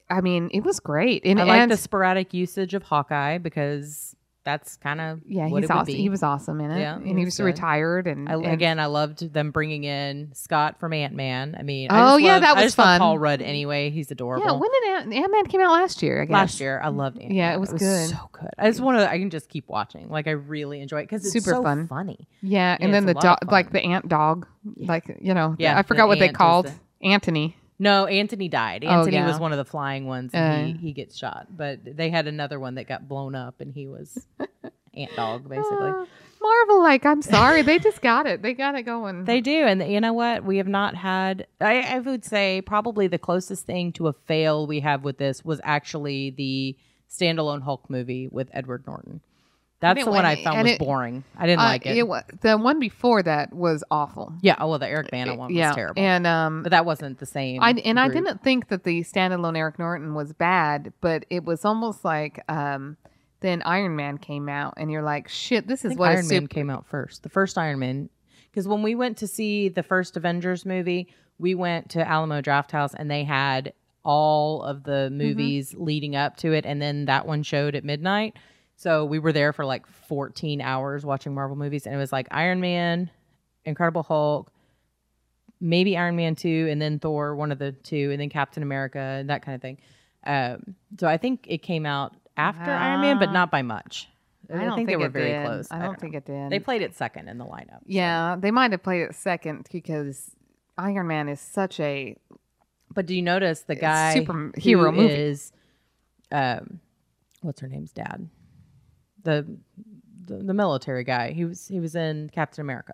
Speaker 2: I mean, it was great. And,
Speaker 3: I like
Speaker 2: and-
Speaker 3: the sporadic usage of Hawkeye because that's kind of
Speaker 2: Yeah, he's
Speaker 3: it
Speaker 2: awesome. He was awesome in it.
Speaker 3: Yeah,
Speaker 2: and
Speaker 3: he was
Speaker 2: was
Speaker 3: good.
Speaker 2: retired. And,
Speaker 3: I,
Speaker 2: and-
Speaker 3: again, I loved them bringing in Scott from Ant Man. I mean,
Speaker 2: Oh,
Speaker 3: I just
Speaker 2: yeah,
Speaker 3: love-
Speaker 2: that
Speaker 3: I
Speaker 2: was fun.
Speaker 3: Paul Rudd anyway. He's adorable.
Speaker 2: yeah. When did Ant Man came out last year? I guess
Speaker 3: Last year, I loved Ant.
Speaker 2: Yeah, it was good.
Speaker 3: so good. I just want to. I can just keep watching. Like I really enjoy it because it's
Speaker 2: Super
Speaker 3: so
Speaker 2: fun.
Speaker 3: funny.
Speaker 2: Yeah, and
Speaker 3: Yeah,
Speaker 2: then the
Speaker 3: it's a lot
Speaker 2: dog, like the ant dog, like you know,
Speaker 3: Yeah,
Speaker 2: I forgot
Speaker 3: the
Speaker 2: what they called
Speaker 3: the-
Speaker 2: Anthony.
Speaker 3: No, Anthony died.
Speaker 2: Oh,
Speaker 3: Anthony
Speaker 2: yeah.
Speaker 3: was one of the flying ones, and
Speaker 2: Uh.
Speaker 3: he, he gets shot. But they had another one that got blown up, and he was Ant Dog, basically.
Speaker 2: Uh, Marvel, like I'm sorry, they just got it. They got it going.
Speaker 3: They do, and you know what? We have not had. I, I would say probably the closest thing to a fail we have with this was actually the standalone Hulk movie with Edward Norton. That's the one I found was
Speaker 2: it-
Speaker 3: boring. I didn't
Speaker 2: Uh,
Speaker 3: like it.
Speaker 2: wa- the one before that was awful.
Speaker 3: yeah. Oh well, the Eric Bana one was terrible,
Speaker 2: and um,
Speaker 3: but that wasn't the same.
Speaker 2: I and I didn't think that the standalone Eric Norton was bad, but it was almost like um, then Iron Man came out, and you're like, shit, this
Speaker 3: I
Speaker 2: is
Speaker 3: think
Speaker 2: what
Speaker 3: Iron Man came out first. The first Iron Man, because when we went to see the first Avengers movie, we went to Alamo Drafthouse, and they had all of the
Speaker 2: Mm-hmm.
Speaker 3: movies leading up to it, and then that one showed at midnight. So we were there for like 14 hours watching Marvel movies, and it was like Iron Man, Incredible Hulk, maybe Iron Man 2, and then Thor, one of the two, and then Captain America, and that kind of thing. Um, so I think it came out after Iron Man, but
Speaker 2: Ah.
Speaker 3: not by much. I,
Speaker 2: I don't
Speaker 3: think,
Speaker 2: think,
Speaker 3: they were very
Speaker 2: did.
Speaker 3: close.
Speaker 2: I don't, think it did.
Speaker 3: They played it second in the lineup. so.
Speaker 2: Yeah, they might have played it second because Iron Man is such a
Speaker 3: But do you notice the guy
Speaker 2: superhero
Speaker 3: who
Speaker 2: movie.
Speaker 3: is um what's her name's dad? The, the the military guy. He was he was in Captain America.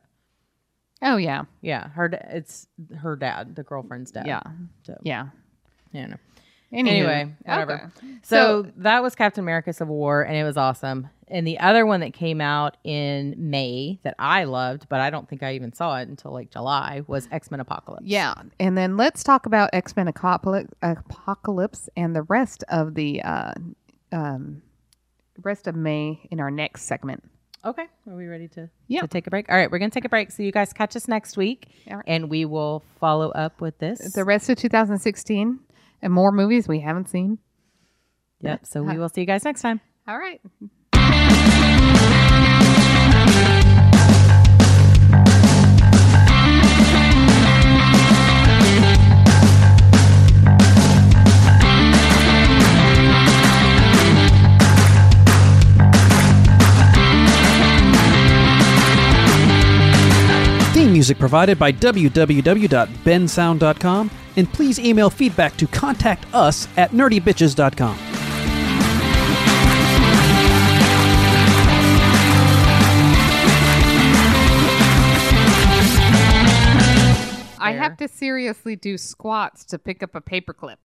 Speaker 2: oh yeah
Speaker 3: Yeah, her da- it's her dad, the girlfriend's dad.
Speaker 2: yeah
Speaker 3: So,
Speaker 2: yeah.
Speaker 3: yeah. no.
Speaker 2: Anywho,
Speaker 3: Anyway, whatever.
Speaker 2: okay.
Speaker 3: So,
Speaker 2: So-
Speaker 3: that was Captain America Civil War and it was awesome. And the other one that came out in May that I loved, but I don't think I even saw it until like July was X-Men Apocalypse.
Speaker 2: Yeah, and then let's talk about X Men Apocalypse, Apocalypse and the rest of the uh, um, rest of May in our next segment.
Speaker 3: Okay. Are we ready to,
Speaker 2: Yeah.
Speaker 3: to take a break? All right, we're going to take a break. So you guys catch us next week
Speaker 2: right.
Speaker 3: and we will follow up with this.
Speaker 2: The rest of 2016 and more movies we haven't seen.
Speaker 3: yep. So we uh, will see you guys next time.
Speaker 2: All right.
Speaker 4: Theme music provided by www.bensound.com, and please email feedback to contact us at nerdybitches.com.
Speaker 2: I have to seriously do squats to pick up a paperclip.